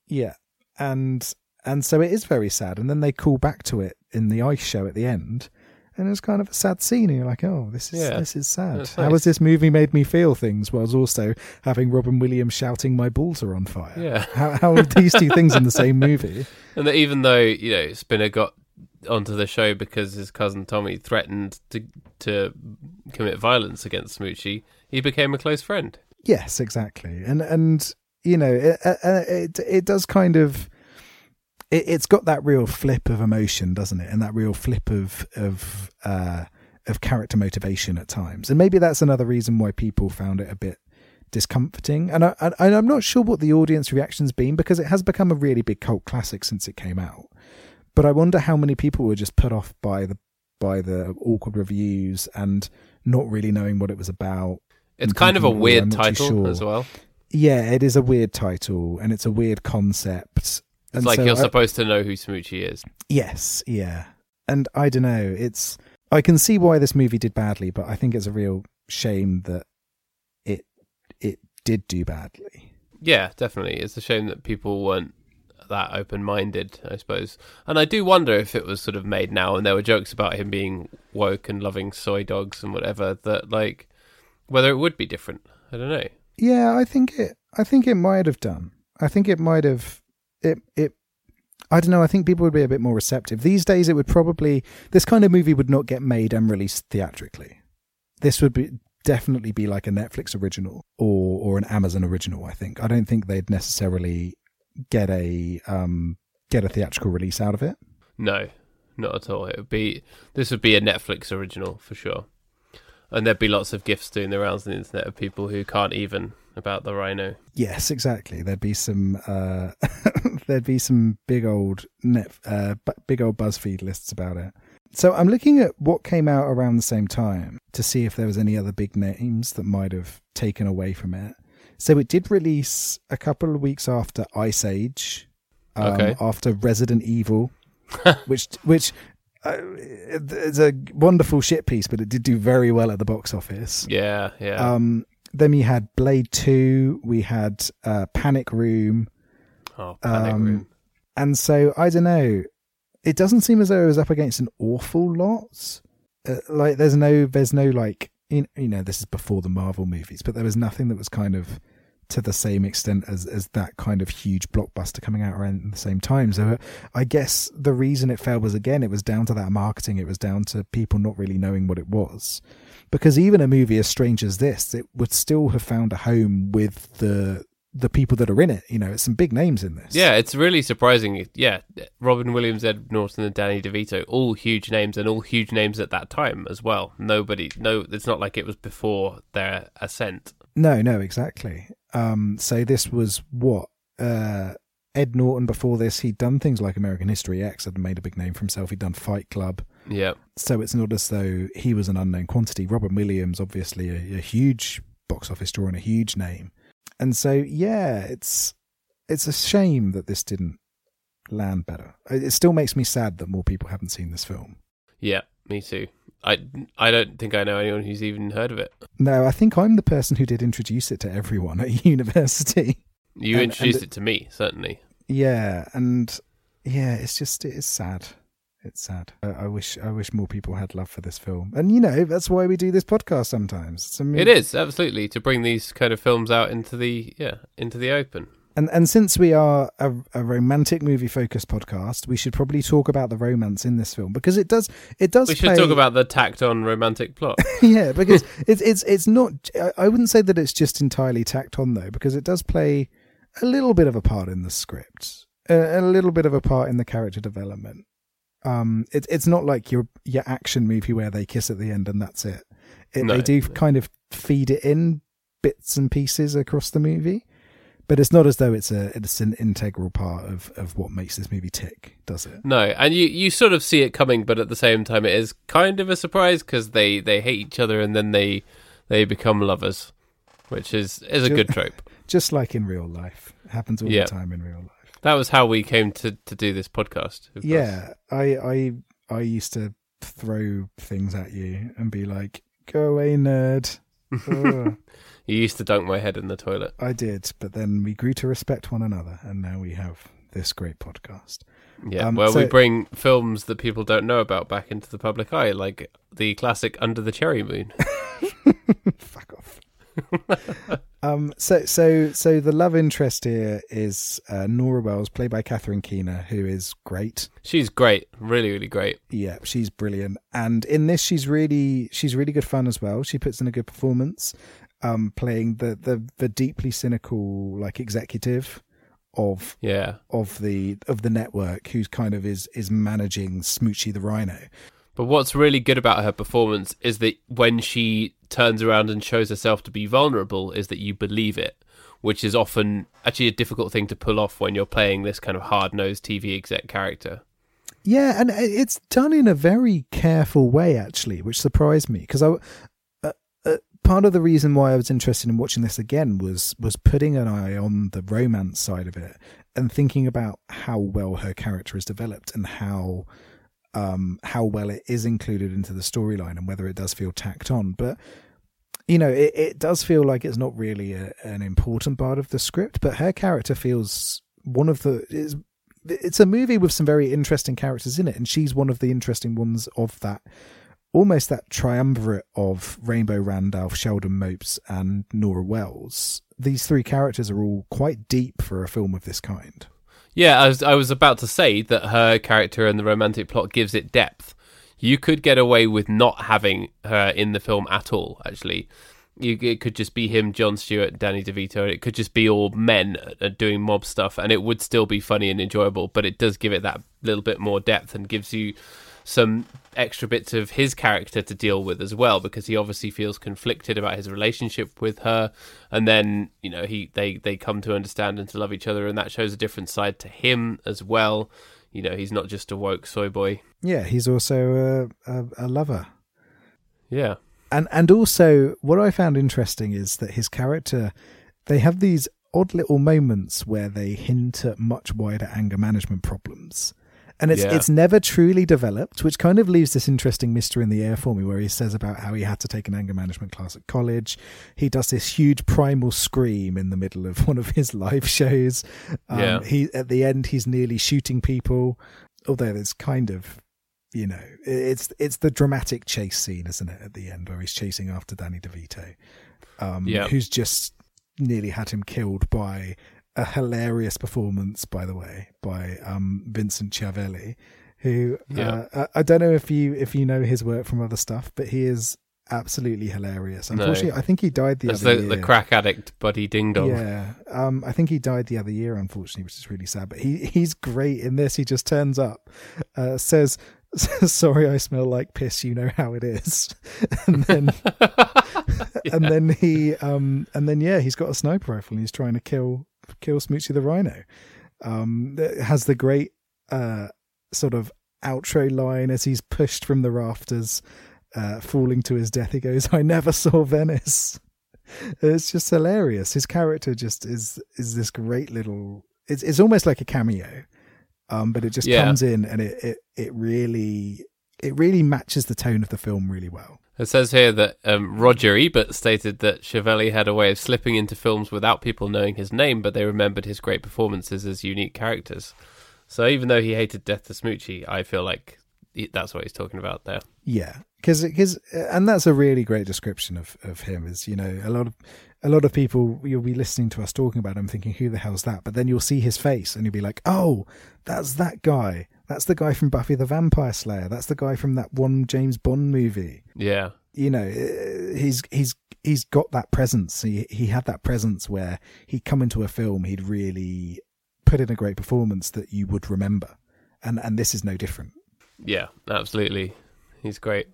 Yeah, and and so it is very sad. And then they call back to it in the ice show at the end, and it's kind of a sad scene. And you're like, oh, this is Yeah, this is sad. that's How has this movie made me feel? Things whilst also having Robin Williams shouting, "My balls are on fire." Yeah. How how are these two things in the same movie? And that even though, you know, Spinner got onto the show because his cousin Tommy threatened to to commit violence against Smoochy, he became a close friend. Yes, exactly. And and you know, it, uh, uh, it it does kind of it, it's got that real flip of emotion, doesn't it? And that real flip of of uh, of character motivation at times. And maybe that's another reason why people found it a bit discomforting. And I, I I'm not sure what the audience reaction's been because it has become a really big cult classic since it came out. But I wonder how many people were just put off by the by the awkward reviews and not really knowing what it was about. It's kind of a thinking, "Oh, I'm weird title sure." as well. Yeah, it is a weird title and it's a weird concept. It's And like so you're I- supposed to know who Smoochy is. Yes, yeah. And I don't know, it's I can see why this movie did badly, but I think it's a real shame that it it did do badly. Yeah, definitely. It's a shame that people weren't that open minded, I suppose. And I do wonder if it was sort of made now and there were jokes about him being woke and loving soy dogs and whatever, that like whether it would be different. I don't know. Yeah, I think it I think it might have done. I think it might have it it I don't know, I think people would be a bit more receptive. These days it would probably this kind of movie would not get made and released theatrically. This would be definitely be like a Netflix original or or an Amazon original, I think. I don't think they'd necessarily get a um get a theatrical release out of it. No, not at all. It would be this would be a Netflix original for sure. And there'd be lots of gifs doing the rounds on the internet of people who can't even about the rhino. Yes, exactly. There'd be some uh there'd be some big old net uh big old BuzzFeed lists about it. So I'm looking at what came out around the same time to see if there was any other big names that might have taken away from it. So it did release a couple of weeks after Ice Age, um, Okay. after Resident Evil, which which uh, it's a wonderful shit piece, but it did do very well at the box office. Yeah, yeah. Um, then we had Blade Two, we had uh, Panic Room, oh, panic um, room. and so I don't know. It doesn't seem as though it was up against an awful lot. Uh, like there's no, there's no like you you know this is before the Marvel movies, but there was nothing that was kind of to the same extent as as that kind of huge blockbuster coming out around the same time. So uh, I guess the reason it failed was again it was down to that marketing. It was down to people not really knowing what it was. Because even a movie as strange as this, it would still have found a home with the the people that are in it. You know, it's some big names in this. Yeah, it's really surprising. Yeah, Robin Williams, Ed Norton, and Danny DeVito, all huge names, and all huge names at that time as well. Nobody, no, it's not like it was before their ascent. No, no, exactly. Um, so this was what uh, Ed Norton before this. He'd done things like American History X, had made a big name for himself. He'd done Fight Club. Yeah, So it's not as though he was an unknown quantity. Robin Williams, obviously, a, a huge box office draw and a huge name. And so, yeah, it's it's a shame that this didn't land better. It it still makes me sad that more people haven't seen this film. yeah, me too. I, I don't think I know anyone who's even heard of it. No, I think I'm the person who did introduce it to everyone at university. You And- introduced and it to me, certainly. Yeah, and yeah, it's just it is sad. It's sad. I, I wish I wish more people had love for this film, and you know that's why we do this podcast sometimes. It is absolutely to bring these kind of films out into the yeah into the open. And and since we are a, a romantic movie focused podcast, we should probably talk about the romance in this film because it does it does. We should play- talk about the tacked on romantic plot. yeah, because it's it's it's not. I- wouldn't say that it's just entirely tacked on though, because it does play a little bit of a part in the script, a, a little bit of a part in the character development. Um, it's it's not like your your action movie where they kiss at the end and that's it. it No, they do no. kind of feed it in bits and pieces across the movie, but it's not as though it's a it's an integral part of of what makes this movie tick, does it? No, and you you sort of see it coming, but at the same time, it is kind of a surprise because they they hate each other and then they they become lovers, which is is a Ju- good trope. Just like in real life, it happens all Yeah. the time in real life. That was how we came to to do this podcast. of course. Yeah, I I I used to throw things at you and be like, "Go away, nerd." You used to dunk my head in the toilet. I did, but then we grew to respect one another, and now we have this great podcast. Yeah, Um, well, we bring films that people don't know about back into the public eye, like the classic Under the Cherry Moon. Fuck off. um. So so so the love interest here is uh, Nora Wells, played by Catherine Keener, who is great. She's great, really, really great. Yeah, she's brilliant, and in this, she's really she's really good fun as well. She puts in a good performance, um, playing the the the deeply cynical like executive of Yeah. of the of the network who's kind of is is managing Smoochy the Rhino. But what's really good about her performance is that when she turns around and shows herself to be vulnerable, is that you believe it, which is often actually a difficult thing to pull off when you're playing this kind of hard nosed TV exec character. Yeah, and it's done in a very careful way, actually, which surprised me because I. Part of the reason why I was interested in watching this again was was putting an eye on the romance side of it and thinking about how well her character is developed and how um, how well it is included into the storyline and whether it does feel tacked on. But you know, it, it does feel like it's not really a, an important part of the script, but her character feels one of the is it's a movie with some very interesting characters in it, and she's one of the interesting ones of that. Almost that triumvirate of Rainbow Randolph, Sheldon Mopes, and Nora Wells. These three characters are all quite deep for a film of this kind. Yeah, I was I was about to say that her character and the romantic plot gives it depth. You could get away with not having her in the film at all. Actually, you, it could just be him, Jon Stewart, Danny DeVito. It could just be all men doing mob stuff, and it would still be funny and enjoyable. But it does give it that little bit more depth and gives you some extra bits of his character to deal with as well because he obviously feels conflicted about his relationship with her and then you know he they they come to understand and to love each other and that shows a different side to him as well you know he's not just a woke soy boy Yeah, he's also a, a, a lover. yeah and and also what I found interesting is that his character they have these odd little moments where they hint at much wider anger management problems. And it's Yeah. it's never truly developed, which kind of leaves this interesting mystery in the air for me, where he says about how he had to take an anger management class at college. He does this huge primal scream in the middle of one of his live shows. Um, Yeah. He at the end he's nearly shooting people, although it's kind of you know it's it's the dramatic chase scene isn't it at the end where he's chasing after danny devito um Yeah. who's just nearly had him killed by a hilarious performance by the way by um vincent schiavelli who Yeah. uh, I, I don't know if you if you know his work from other stuff but he is absolutely hilarious No. unfortunately i think he died the that's other the, year the crack addict buddy ding dong yeah, um, I think he died the other year, unfortunately, which is really sad. But he he's great in this. He just turns up, uh, says, "Sorry, I smell like piss. You know how it is," and then and then he um and then yeah, he's got a sniper rifle and he's trying to kill kill Smoochy the Rhino. Um, that has the great uh sort of outro line as he's pushed from the rafters, uh, falling to his death. He goes, "I never saw Venice." it's just hilarious. His character just is is this great little. It's it's almost like a cameo, um, but it just Yeah. comes in and it, it it really it really matches the tone of the film really well. It says here that um, Roger Ebert stated that Schiavelli had a way of slipping into films without people knowing his name, but they remembered his great performances as unique characters. So even though he hated Death to Smoochy, I feel like that's what he's talking about there. Yeah, because because and that's a really great description of of him. Is you know a lot of a lot of people you'll be listening to us talking about him, thinking who the hell's that? But then you'll see his face and you'll be like, oh, that's that guy. That's the guy from Buffy the Vampire Slayer. That's the guy from that one James Bond movie. Yeah, you know uh, he's he's he's got that presence he he had that presence where he'd come into a film he'd really put in a great performance that you would remember and and this is no different yeah, absolutely. He's great.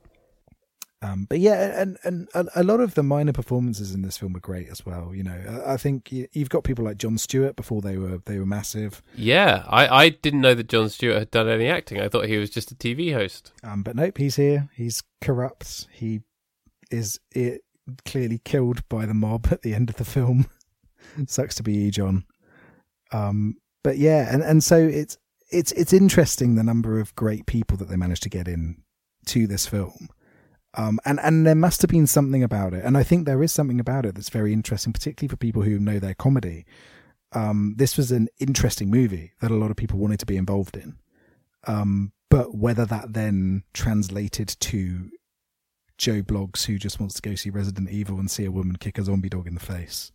Um but yeah and and a, a lot of the minor performances in this film are great as well you know. I, think you, you've got people like jon stewart before they were they were massive. Yeah, I, I didn't know that Jon Stewart had done any acting. I thought he was just a TV host. um but nope he's here. He's corrupt. He is it clearly killed by the mob at the end of the film. Sucks to be you john um but yeah and and so it's it's it's interesting the number of great people that they managed to get in to this film um and and there must have been something about it and i think there is something about it that's very interesting particularly for people who know their comedy um this was an interesting movie that a lot of people wanted to be involved in um but whether that then translated to Joe Bloggs who just wants to go see Resident Evil and see a woman kick a zombie dog in the face.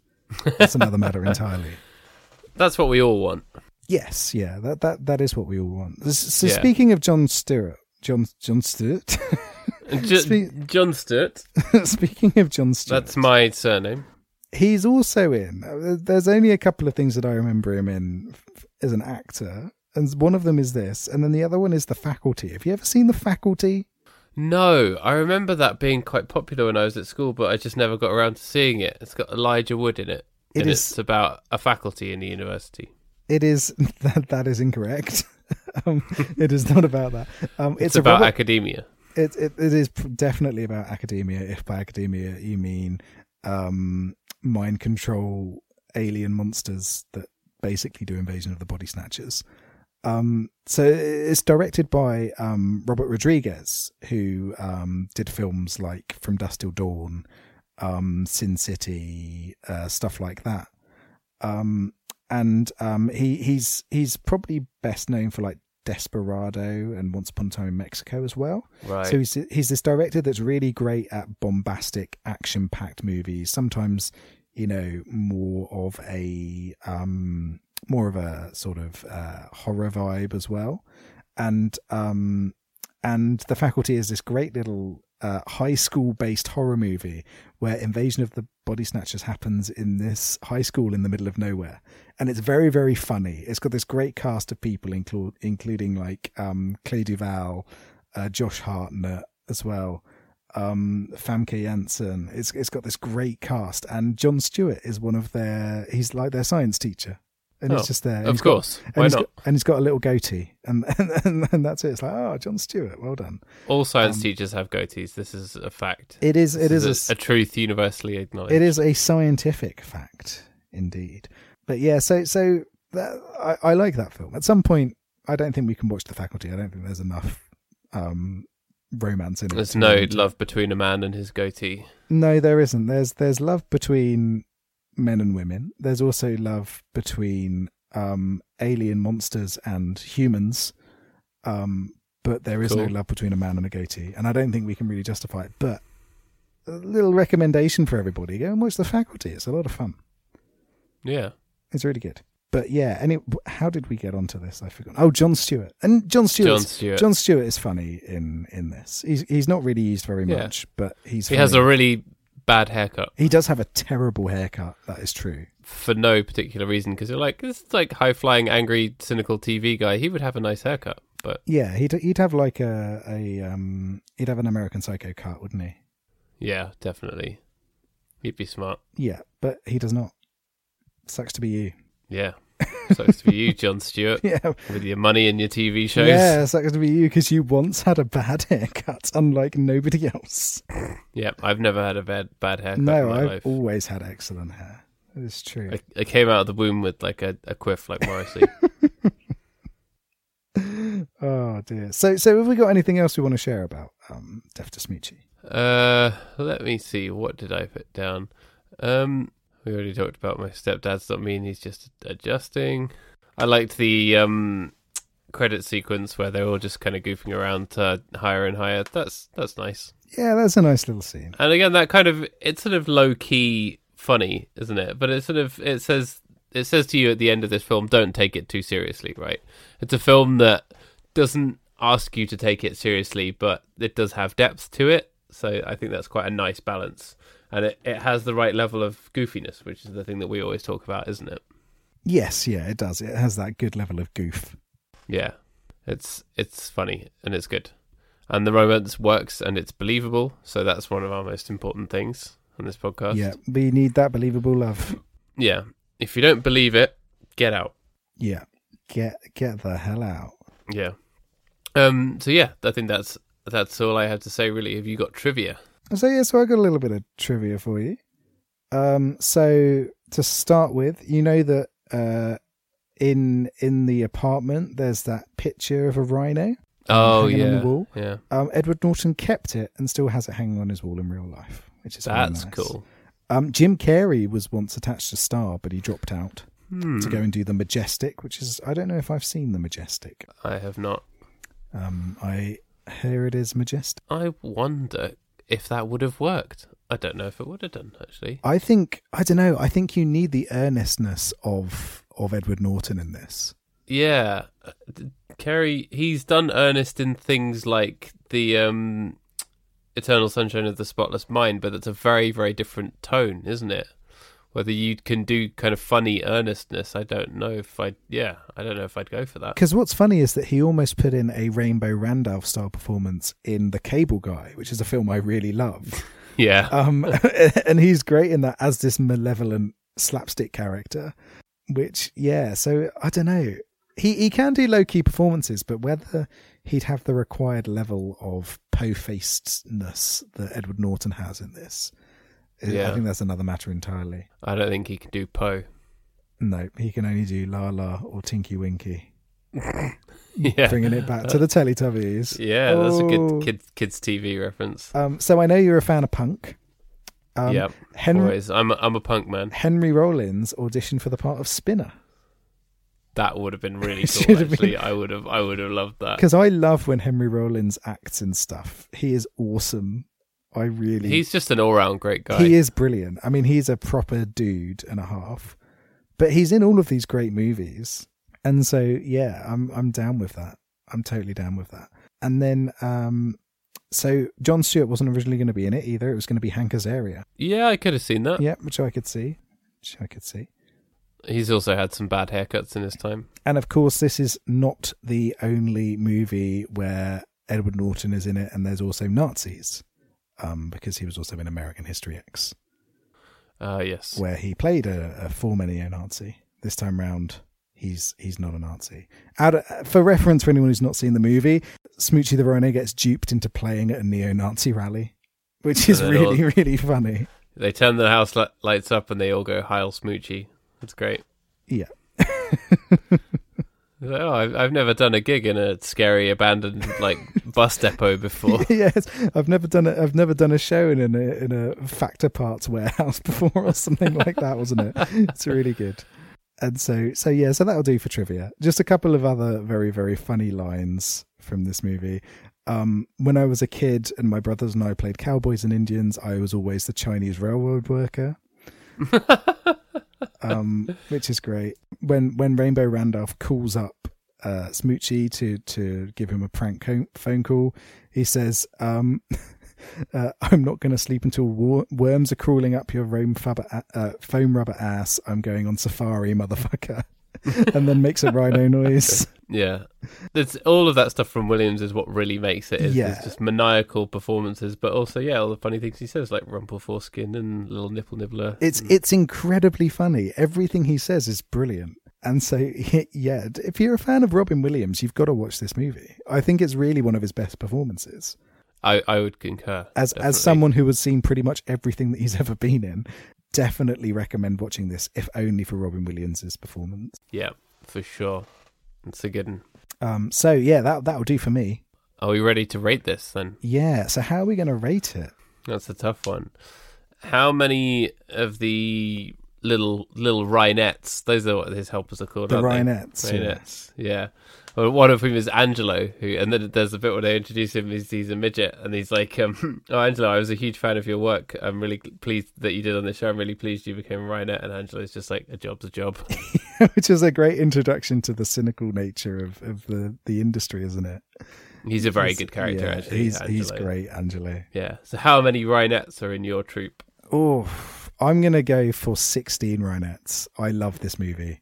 That's another matter entirely. That's what we all want. Yes, yeah, that that that is what we all want. S- So Yeah. speaking of John Stewart, John John Stewart. Jo- Speak- John Stewart, speaking of John Stewart, that's my surname. he's also in. uh, There's only a couple of things that I remember him in as an actor, and one of them is this, and then the other one is The Faculty. Have you ever seen The Faculty? No, I remember that being quite popular when I was at school, but I just never got around to seeing it. It's got Elijah Wood in it, It and is- it's about a faculty in the university. It is that that is incorrect. um, it is not about that. Um, It's, it's, about Robert, academia. It, it it is definitely about academia. If by academia you mean um, mind control alien monsters that basically do invasion of the body snatchers. Um, so it's directed by um, Robert Rodriguez, who um, did films like From Dusk Till Dawn, um, Sin City, uh, stuff like that. Um, and he he's he's probably best known for like Desperado and Once Upon a Time in Mexico as well. Right. So he's he's this director that's really great at bombastic, action-packed movies. Sometimes, you know, more of a um, more of a sort of uh, horror vibe as well. And um, and the faculty is this great little uh, high school based horror movie where invasion of the body snatchers happens in this high school in the middle of nowhere. And it's very very funny. It's got this great cast of people include, including like um clea duvall uh, josh hartnett as well um famke janssen. It's it's got this great cast. And jon stewart is one of their he's like their science teacher and Oh, he's just there and of he's got- course. and Why he's not? got, and he's got a little goatee, and and, and that's it. It's like, oh, Jon Stewart, well done. All science um, teachers have goatees. This is a fact. It is, it This is, a, a truth universally acknowledged. it is a scientific fact, indeed. But yeah, so so that, I, I like that film. At some point, I don't think we can watch The Faculty. I don't think there's enough um, romance in it. There's no love between a man and his goatee. No, there isn't. There's there's love between men and women. There's also love between um, alien monsters and humans. Um, but there is no love between a man and a goatee, and I don't think we can really justify it. But a little recommendation for everybody: go and watch The Faculty. It's a lot of fun. Yeah. It's really good. But yeah, and it, how did we get onto this? I forgot. Oh, John Stewart and John Stewart. John Stewart. John Stewart is funny in in this. He's he's not really used very Yeah. much, but he's he has a really bad haircut He does have a terrible haircut. That is true. for no particular reason because you're like, this is like high flying, angry, cynical TV guy. He would have a nice haircut. But Yeah, he'd he'd have like a a um he'd have an American Psycho cut, wouldn't he? yeah, definitely. He'd be smart. Yeah, but he does not. Sucks to be you. Yeah. Sucks for you, Jon Stewart, Yeah, with your money and your TV shows. yeah, sucks to be you because you once had a bad haircut, unlike nobody else. Yeah, I've never had a bad bad haircut in no, my I've life. always had excellent hair. It is true. I, I came out of the womb with like a, a quiff like Morrissey. oh dear. So, so have we got anything else we want to share about um, Def Smichi? uh, let me see. What did I put down? Um, we already talked about my stepdad's not mean. He's just adjusting. I liked the um credit sequence where they're all just kind of goofing around higher and higher. That's that's nice. Yeah, that's a nice little scene. And again, that kind of it's sort of low key funny, isn't it? But it sort of it says it says to you at the end of this film, don't take it too seriously, right? It's a film that doesn't ask you to take it seriously, but it does have depth to it. So I think that's quite a nice balance. And it, it has the right level of goofiness, which is the thing that we always talk about, isn't it? Yes, yeah, it does. It has that good level of goof. Yeah. It's it's funny and it's good. And the romance works and it's believable, so that's one of our most important things on this podcast. Yeah, we need that believable love. Yeah. If you don't believe it, get out. Yeah, get get the hell out. Yeah. Um. So yeah, I think that's that's all I have to say. Really, have you got trivia? So yeah, so I got a little bit of trivia for you. Um, so to start with, you know that uh, in in the apartment there's that picture of a rhino. Oh hanging on the yeah, wall. yeah. Um, Edward Norton kept it and still has it hanging on his wall in real life, which is That's nice. cool. Um, Jim Carrey was once attached to Star, but he dropped out Hmm. to go and do the Majestic, which is I don't know if I've seen the Majestic. I have not. Um, I hear it is majestic. I wonder if that would have worked. I don't know if it would have done actually. I think I don't know. I think you need the earnestness of of Edward Norton in this. Yeah, Carrey. He's done earnest in things like the um, Eternal Sunshine of the Spotless Mind, but it's a very, very different tone, isn't it? Whether you can do kind of funny earnestness, I don't know if I. Yeah, I don't know if I'd go for that. Because what's funny is that he almost put in a Rainbow Randolph style performance in The Cable Guy, which is a film I really love. Yeah, Um, and he's great in that as this malevolent slapstick character. Which, yeah, so I don't know. He he can do low key performances, but whether he'd have the required level of po facedness that Edward Norton has in this, I- I think that's another matter entirely. I don't think he can do Po. No, he can only do La La or Tinky Winky, Yeah, bringing it back to the Teletubbies. yeah, that's a Oh. good kids kids TV reference. Um, so I know you're a fan of punk. Um, yeah, Henry always. I'm a, I'm a punk man. Henry Rollins auditioned for the part of Spinner. That would have been really cool. have been- I would have I would have loved that. Because I love when Henry Rollins acts and stuff. He is awesome. I really. He's just an all round great guy. he is brilliant. I mean, he's a proper dude and a half. But he's in all of these great movies, and so yeah, I'm I'm down with that. I'm totally down with that. And then, um, so Jon Stewart wasn't originally going to be in it either. It was going to be Hank Azaria. Yeah, I could have seen that. Yeah, which I could see. Which I could see. He's also had some bad haircuts in his time. And of course, this is not the only movie where Edward Norton is in it, and there's also Nazis, um, because he was also in American History X, Uh, yes. where he played a, a former neo-Nazi. This time round, he's he's not a Nazi. Out of, for reference, for anyone who's not seen the movie, Smoochy the Rhino gets duped into playing at a neo-Nazi rally, which is then all- really really funny. They turn the house li- lights up and they all go Heil Smoochy. That's great. Yeah. Oh, I've, I've never done a gig in a scary abandoned like bus depot before. yes, I've never done a I've never done a show in a in a factor parts warehouse before or something like that, wasn't it? It's really good. And so so yeah, so that'll do for trivia. Just a couple of other very very funny lines from this movie. Um, when I was a kid and my brothers and I played cowboys and Indians, I was always the Chinese railroad worker. Um, which is great. When when Rainbow Randolph calls up uh, Smoochy to to give him a prank co- phone call, he says, um, uh, "I'm not going to sleep until wor- worms are crawling up your foam, uh, foam rubber ass. I'm going on safari, motherfucker." and then makes a rhino noise. Yeah, it's all of that stuff from Williams is what really makes it. Is Yeah. it's just maniacal performances, but also yeah, all the funny things he says, like rumple foreskin and little nipple nibbler. It's mm. it's incredibly funny. Everything he says is brilliant. And so, yeah, if you're a fan of Robin Williams, you've got to watch this movie. I think it's really one of his best performances. I I would concur. As definitely. as someone who has seen pretty much everything that he's ever been in, definitely recommend watching this, if only for Robin Williams's performance. yeah, for sure. It's a good. one. Um, so yeah, that that'll do for me. Are we ready to rate this then? Yeah. So how are we going to rate it? That's a tough one. How many of the little little rhinettes? Those are what his helpers are called. The they? Rhinettes, yeah. Yeah. Well, one of whom is Angelo, who, and then there's a bit where they introduce him. He's, he's a midget, and he's like, um, "Oh, Angelo, I was a huge fan of your work. I'm really pleased that you did on the show. I'm really pleased you became a Rhinette." And Angelo's just like, "A job's a job." Which is a great introduction to the cynical nature of, of the, the industry, isn't it? He's a very He's- good character. yeah, actually, he's he's great, Angelo. Yeah. So, how many Rhinettes are in your troop? Oh, I'm going to go for 16 Rhinettes. I love this movie.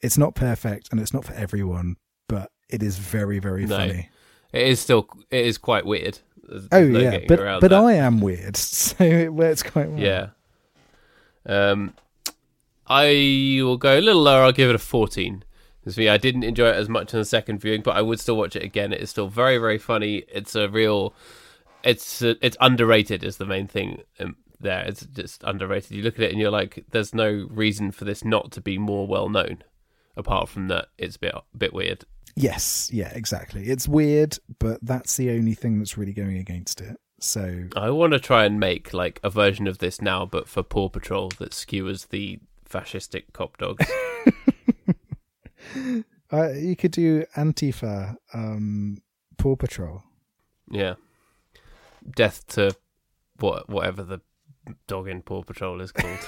It's not perfect and it's not for everyone, but it is very, very No. funny. It is still. It is quite weird. There's- Oh, no yeah. But, but that. I am weird, so it works quite well. Yeah. Um, I will go a little lower. I'll give it a 14. Because me, I didn't enjoy it as much on the second viewing, but I would still watch it again. It is still very, very funny. It's a real. It's uh, it's underrated is the main thing um, there. It's just underrated. You look at it and you're like, there's no reason for this not to be more well known, apart from that it's a bit a bit weird. Yes, yeah, exactly. It's weird, but that's the only thing that's really going against it. So, I want to try and make like a version of this now, but for Paw Patrol that skewers the fascistic cop dogs. uh, you could do Antifa, um, Paw Patrol. Yeah. Death to what whatever the dog in Paw Patrol is called.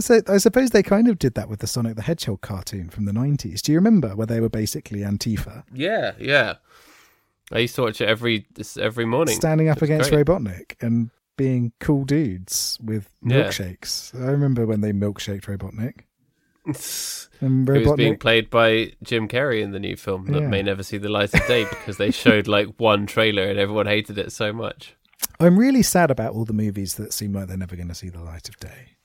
So I suppose they kind of did that with the Sonic the Hedgehog cartoon from the 90s. Do you remember where they were basically Antifa? yeah, yeah. I used to watch it every every morning. standing up against great. Robotnik and being cool dudes with Yeah. milkshakes. I remember when they milkshaked Robotnik. it was being played by Jim Carrey in the new film that Yeah. may never see the light of day because they showed like one trailer and everyone hated it so much. I'm really sad about all the movies that seem like they're never going to see the light of day.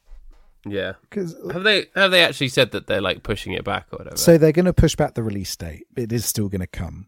Yeah. Because Have they have they actually said that they're like pushing it back or whatever? so they're going to push back the release date. It is still going to come.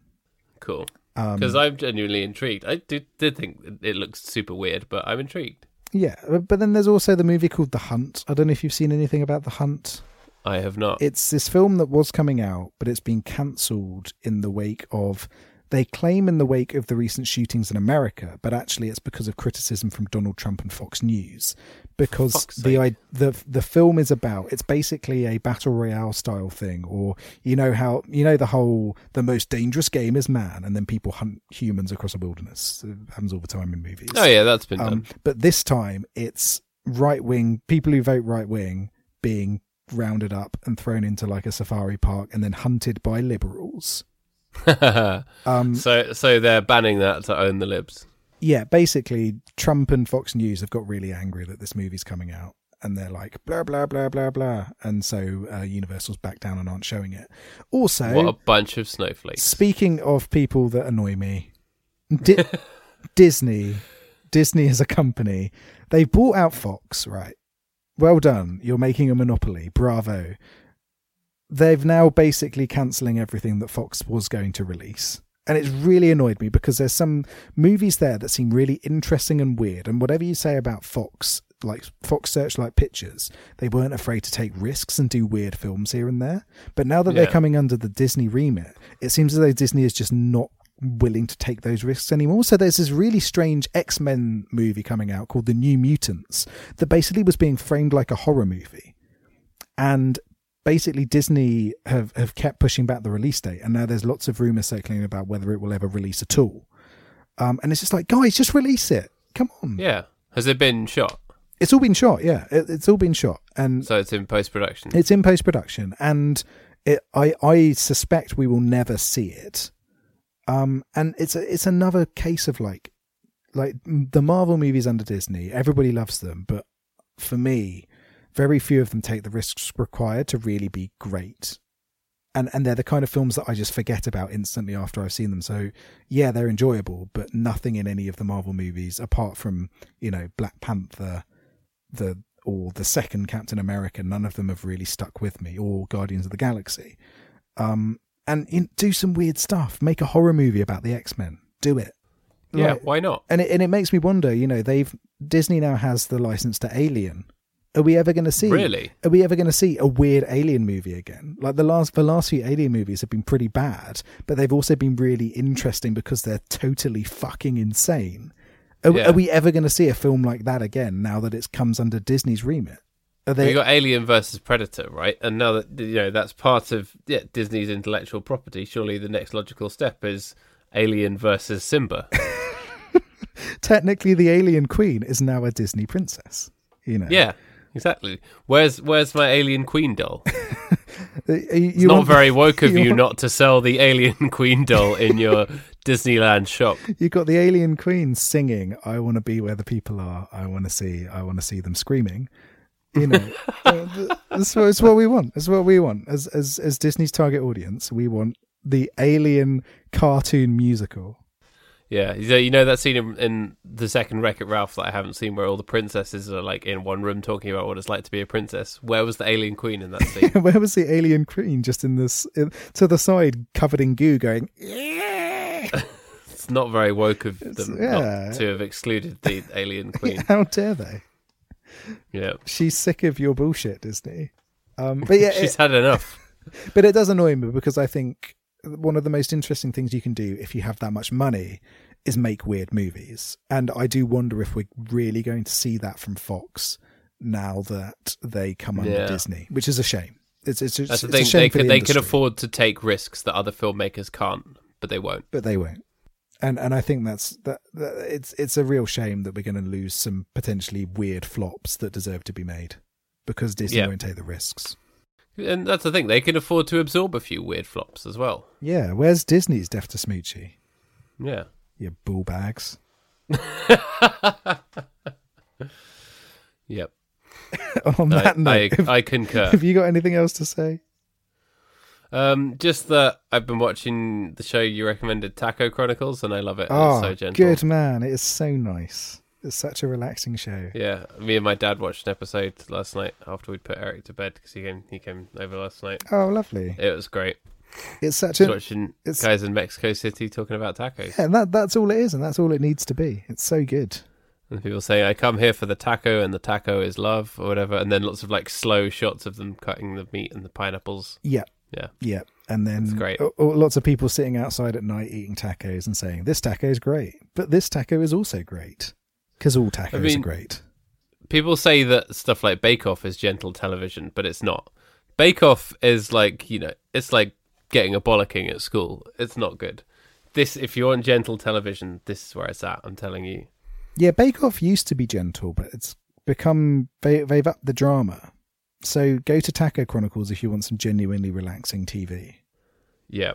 cool. Um, Because I'm genuinely intrigued. I did, did think it looks super weird, but I'm intrigued. yeah, but then there's also the movie called The Hunt. I don't know if you've seen anything about The Hunt. I have not. It's this film that was coming out, but it's been cancelled in the wake of. They claim in the wake of the recent shootings in America, but actually it's because of criticism from Donald Trump and Fox News. Because the. I, the the film is about it's basically a battle royale style thing, or you know how you know the whole the most dangerous game is man, and then people hunt humans across a wilderness. It happens all the time in movies. oh yeah, that's been Um, done. but this time it's right wing people who vote right wing being rounded up and thrown into like a safari park and then hunted by liberals. Um, so so they're banning that to own the libs. yeah, basically, Trump and Fox News have got really angry that this movie's coming out. And they're like, blah, blah, blah, blah, blah. And so uh, Universal's back down and aren't showing it. Also, What a bunch of snowflakes. Speaking of people that annoy me, Di- Disney, Disney as a company, they bought out Fox, right? Well done. You're making a monopoly. Bravo. They've now basically cancelling everything that Fox was going to release. And it's really annoyed me because there's some movies there that seem really interesting and weird. And whatever you say about Fox, like Fox Searchlight Pictures, they weren't afraid to take risks and do weird films here and there. But now that they're coming under the Disney remit, it seems as though Disney is just not willing to take those risks anymore. So there's this really strange X Men movie coming out called The New Mutants that basically was being framed like a horror movie. And basically Disney have, have kept pushing back the release date and now there's lots of rumors circulating about whether it will ever release at all. Um, and it's just like, guys, just release it. Come on. Yeah. Has it been shot? It's all been shot, yeah. It, it's all been shot. And So it's in post production. it's in post production, and it, I I suspect we will never see it. Um, and it's a, it's another case of like like the Marvel movies under Disney. Everybody loves them, but for me, very few of them take the risks required to really be great. And and they're the kind of films that I just forget about instantly after I've seen them. So yeah, they're enjoyable, but nothing in any of the Marvel movies, apart from you know Black Panther, the or the second Captain America, none of them have really stuck with me, or Guardians of the Galaxy. Um, and in, do some weird stuff. Make a horror movie about the X Men. Do it. yeah, why not? and it and it makes me wonder. You know, they've Disney now has the license to Alien. Are we ever going to see? Really? Are we ever going to see a weird Alien movie again? Like the last, the last few Alien movies have been pretty bad, but they've also been really interesting because they're totally fucking insane. Are, Yeah. are we ever going to see a film like that again? Now that it comes under Disney's remit, are We they? got Alien versus Predator, right? And now that you know that's part of yeah, Disney's intellectual property, surely the next logical step is Alien versus Simba. technically, the Alien Queen is now a Disney princess. You know, yeah, exactly. Where's where's my Alien Queen doll? It's you not very woke of you you not to sell the Alien Queen doll in your Disneyland shop. You've got the alien queen singing, "I want to be where the people are. I want to see. I want to see them screaming." You know, uh, that's what, it's what we want. It's what we want as as as Disney's target audience. We want the alien cartoon musical. Yeah, you know that scene in, in the second Wreck It Ralph that I haven't seen, where all the princesses are like in one room talking about what it's like to be a princess. Where was the Alien Queen in that scene? Where was the alien queen? Just in this in, to the side, covered in goo, going. Yeah. it's not very woke of It's- them yeah. to have excluded the Alien Queen. How dare they? Yeah, She's sick of your bullshit, Disney. Um, but yeah, it- she's had enough. But it does annoy me because I think one of the most interesting things you can do if you have that much money is make weird movies. And I do wonder if we're really going to see that from Fox now that they come under Yeah. Disney, which is a shame. It's it's, it's, That's the thing. shame They for can the they can afford to take risks that other filmmakers can't, but they won't. but they won't. And and I think that's that, that it's it's a real shame that we're going to lose some potentially weird flops that deserve to be made because Disney Yeah. won't take the risks. And that's the thing. They can afford to absorb a few weird flops as well. Yeah, where's Disney's Death to Smoochy? Yeah. You bull bags. Yep. On I, that note, I, I concur. have you got anything else to say? Um, just that I've been watching the show you recommended, Taco Chronicles, and I love it. Oh, it's so gentle. good man! It is so nice. It's such a relaxing show. Yeah, me and my dad watched an episode last night after we'd put Eric to bed because he came he came over last night. Oh, lovely! It was great. It's such Just a watching it's- guys in Mexico City talking about tacos. yeah, and that that's all it is, and that's all it needs to be. It's so good. And people saying, I come here for the taco and the taco is love or whatever. And then lots of like slow shots of them cutting the meat and the pineapples. Yeah, Yeah. yeah, and then It's great. lots of people sitting outside at night eating tacos and saying this taco is great, but this taco is also great because all tacos mean- are great. People say that stuff like Bake Off is gentle television, but it's not. Bake Off is like, you know, it's like getting a bollocking at school. It's not good. This, if you want gentle television, this is where it's at. I'm telling you. Yeah, Bake Off used to be gentle, but it's become they, they've upped the drama. So go to Taco Chronicles if you want some genuinely relaxing TV. Yeah,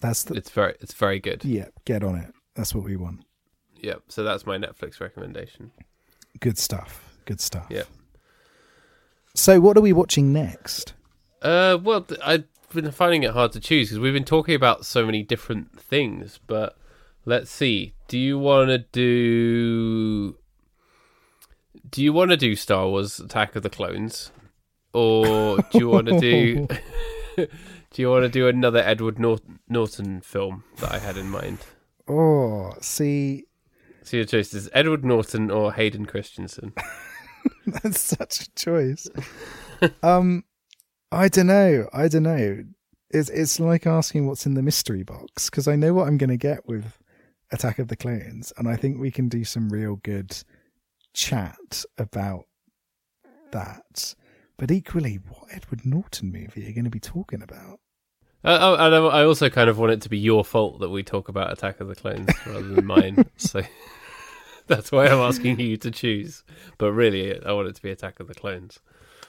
That's the it's very, it's very good. yeah. Get on it. That's what we want. Yeah, so that's my Netflix recommendation. Good stuff. Good stuff. Yeah. So what are we watching next? Uh, well, I've been finding it hard to choose because we've been talking about so many different things. But let's see. Do you want to do? Do you want to do Star Wars: Attack of the Clones, or do you want to do? do you want to do another Edward Norton film that I had in mind? Oh, see, So your choice is Edward Norton or Hayden Christensen. that's such a choice. um, I don't know. I don't know. It's it's like asking what's in the mystery box because I know what I'm going to get with Attack of the Clones, and I think we can do some real good chat about that. But equally, what Edward Norton movie are you going to be talking about? Uh, oh, and I I also kind of want it to be your fault that we talk about Attack of the Clones rather than mine. So that's why I'm asking you to choose. But really, I want it to be Attack of the Clones.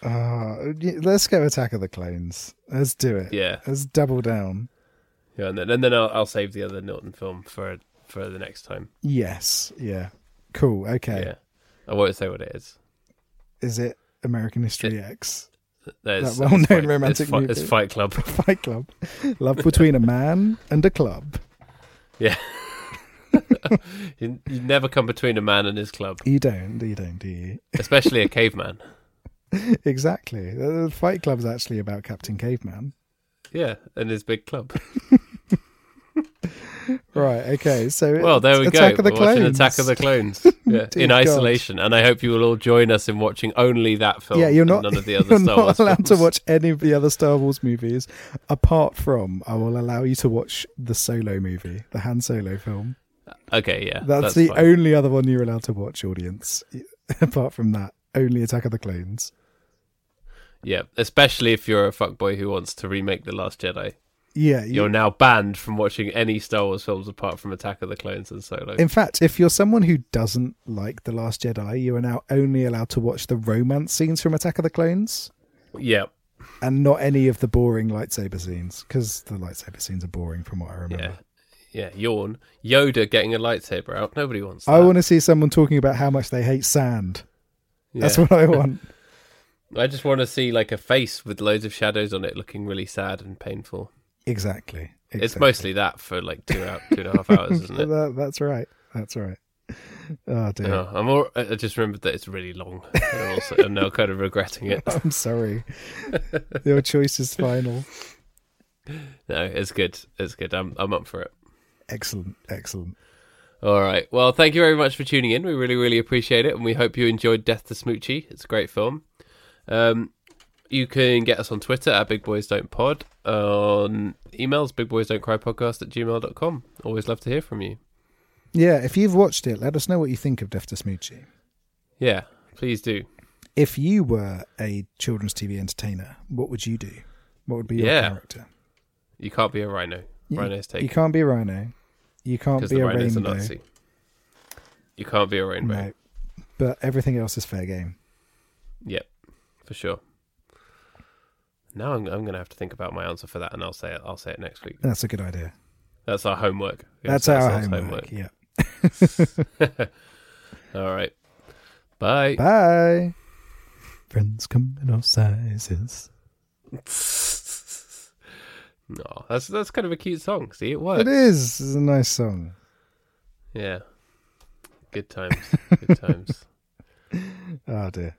Uh, let's go Attack of the Clones. Let's do it. Yeah, Let's double down. yeah, and then and then I'll, I'll save the other Norton film for for the next time. Yes. Yeah. Cool. Okay. Yeah, I won't say what it is. Is it American History X? There's, That well-known Fight- romantic Fight- movie. it's Fight Club. Fight Club. Love between a man and a club. Yeah. you, you never come between a man and his club, You don't, you don't, do you? especially a caveman. exactly. The Fight Club's actually about Captain Caveman. Yeah, and his big club. Right, okay. So Well, there we Attack go. of the We're watching Clones. Attack of the Clones. Yeah, in God. isolation, and I hope you will all join us in watching only that film. Yeah, you're and not, none of the other you're Star not Wars allowed to watch any of the other Star Wars movies apart from I will allow you to watch the Solo movie, the Han Solo film. Uh, okay, yeah, That's, the fine. only other one you're allowed to watch, audience. apart from that, only Attack of the Clones. Yeah, especially if you're a fuckboy who wants to remake the Last Jedi. Yeah, you- You're now banned from watching any Star Wars films apart from Attack of the Clones and Solo. In fact, if you're someone who doesn't like The Last Jedi, you are now only allowed to watch the romance scenes from Attack of the Clones yeah, and not any of the boring lightsaber scenes because the lightsaber scenes are boring from what I remember. yeah, yeah. Yawn. Yoda getting a lightsaber out. Nobody wants that. I want to see someone talking about how much they hate sand. That's what I want. I just want to see like a face with loads of shadows on it, looking really sad and painful. Exactly. It's mostly that for like two out two and a half hours, isn't it? That- that's right. That's right. Oh dear. No, I'm all, I just remembered that it's really long. And I'm, also, I'm now kind of regretting it. I'm sorry. Your choice is final. No, it's good. It's good. I'm I'm up for it. Excellent. Excellent. All right. Well, thank you very much for tuning in. We really, really appreciate it, and we hope you enjoyed Death to Smoochy. It's a great film. Um, you can get us on Twitter at Big Boys Don't Pod, on emails Big Boys Don't Cry Podcast at gmail.com. Always love to hear from you. Yeah, if you've watched it, let us know what you think of Death to Smoochy. Yeah, please do. If you were a children's TV entertainer, what would you do? What would be your Yeah. character? You can't be a rhino. You- Rhino's taken. You can't be a rhino. You can't be a rhino's a rainbow. Nazi. You can't be a rainbow. No. But everything else is fair game. Yep, for sure. Now I'm, I'm going to have to think about my answer for that, and I'll say it. I'll say it next week. That's a good idea. That's our homework. That's, that's, our homework. homework. Yeah. All right. Bye. Bye. Friends come in all sizes. No, that's that's kind of a cute song. See, it works. It is. It's a nice song. Yeah. Good times. Good times. oh dear.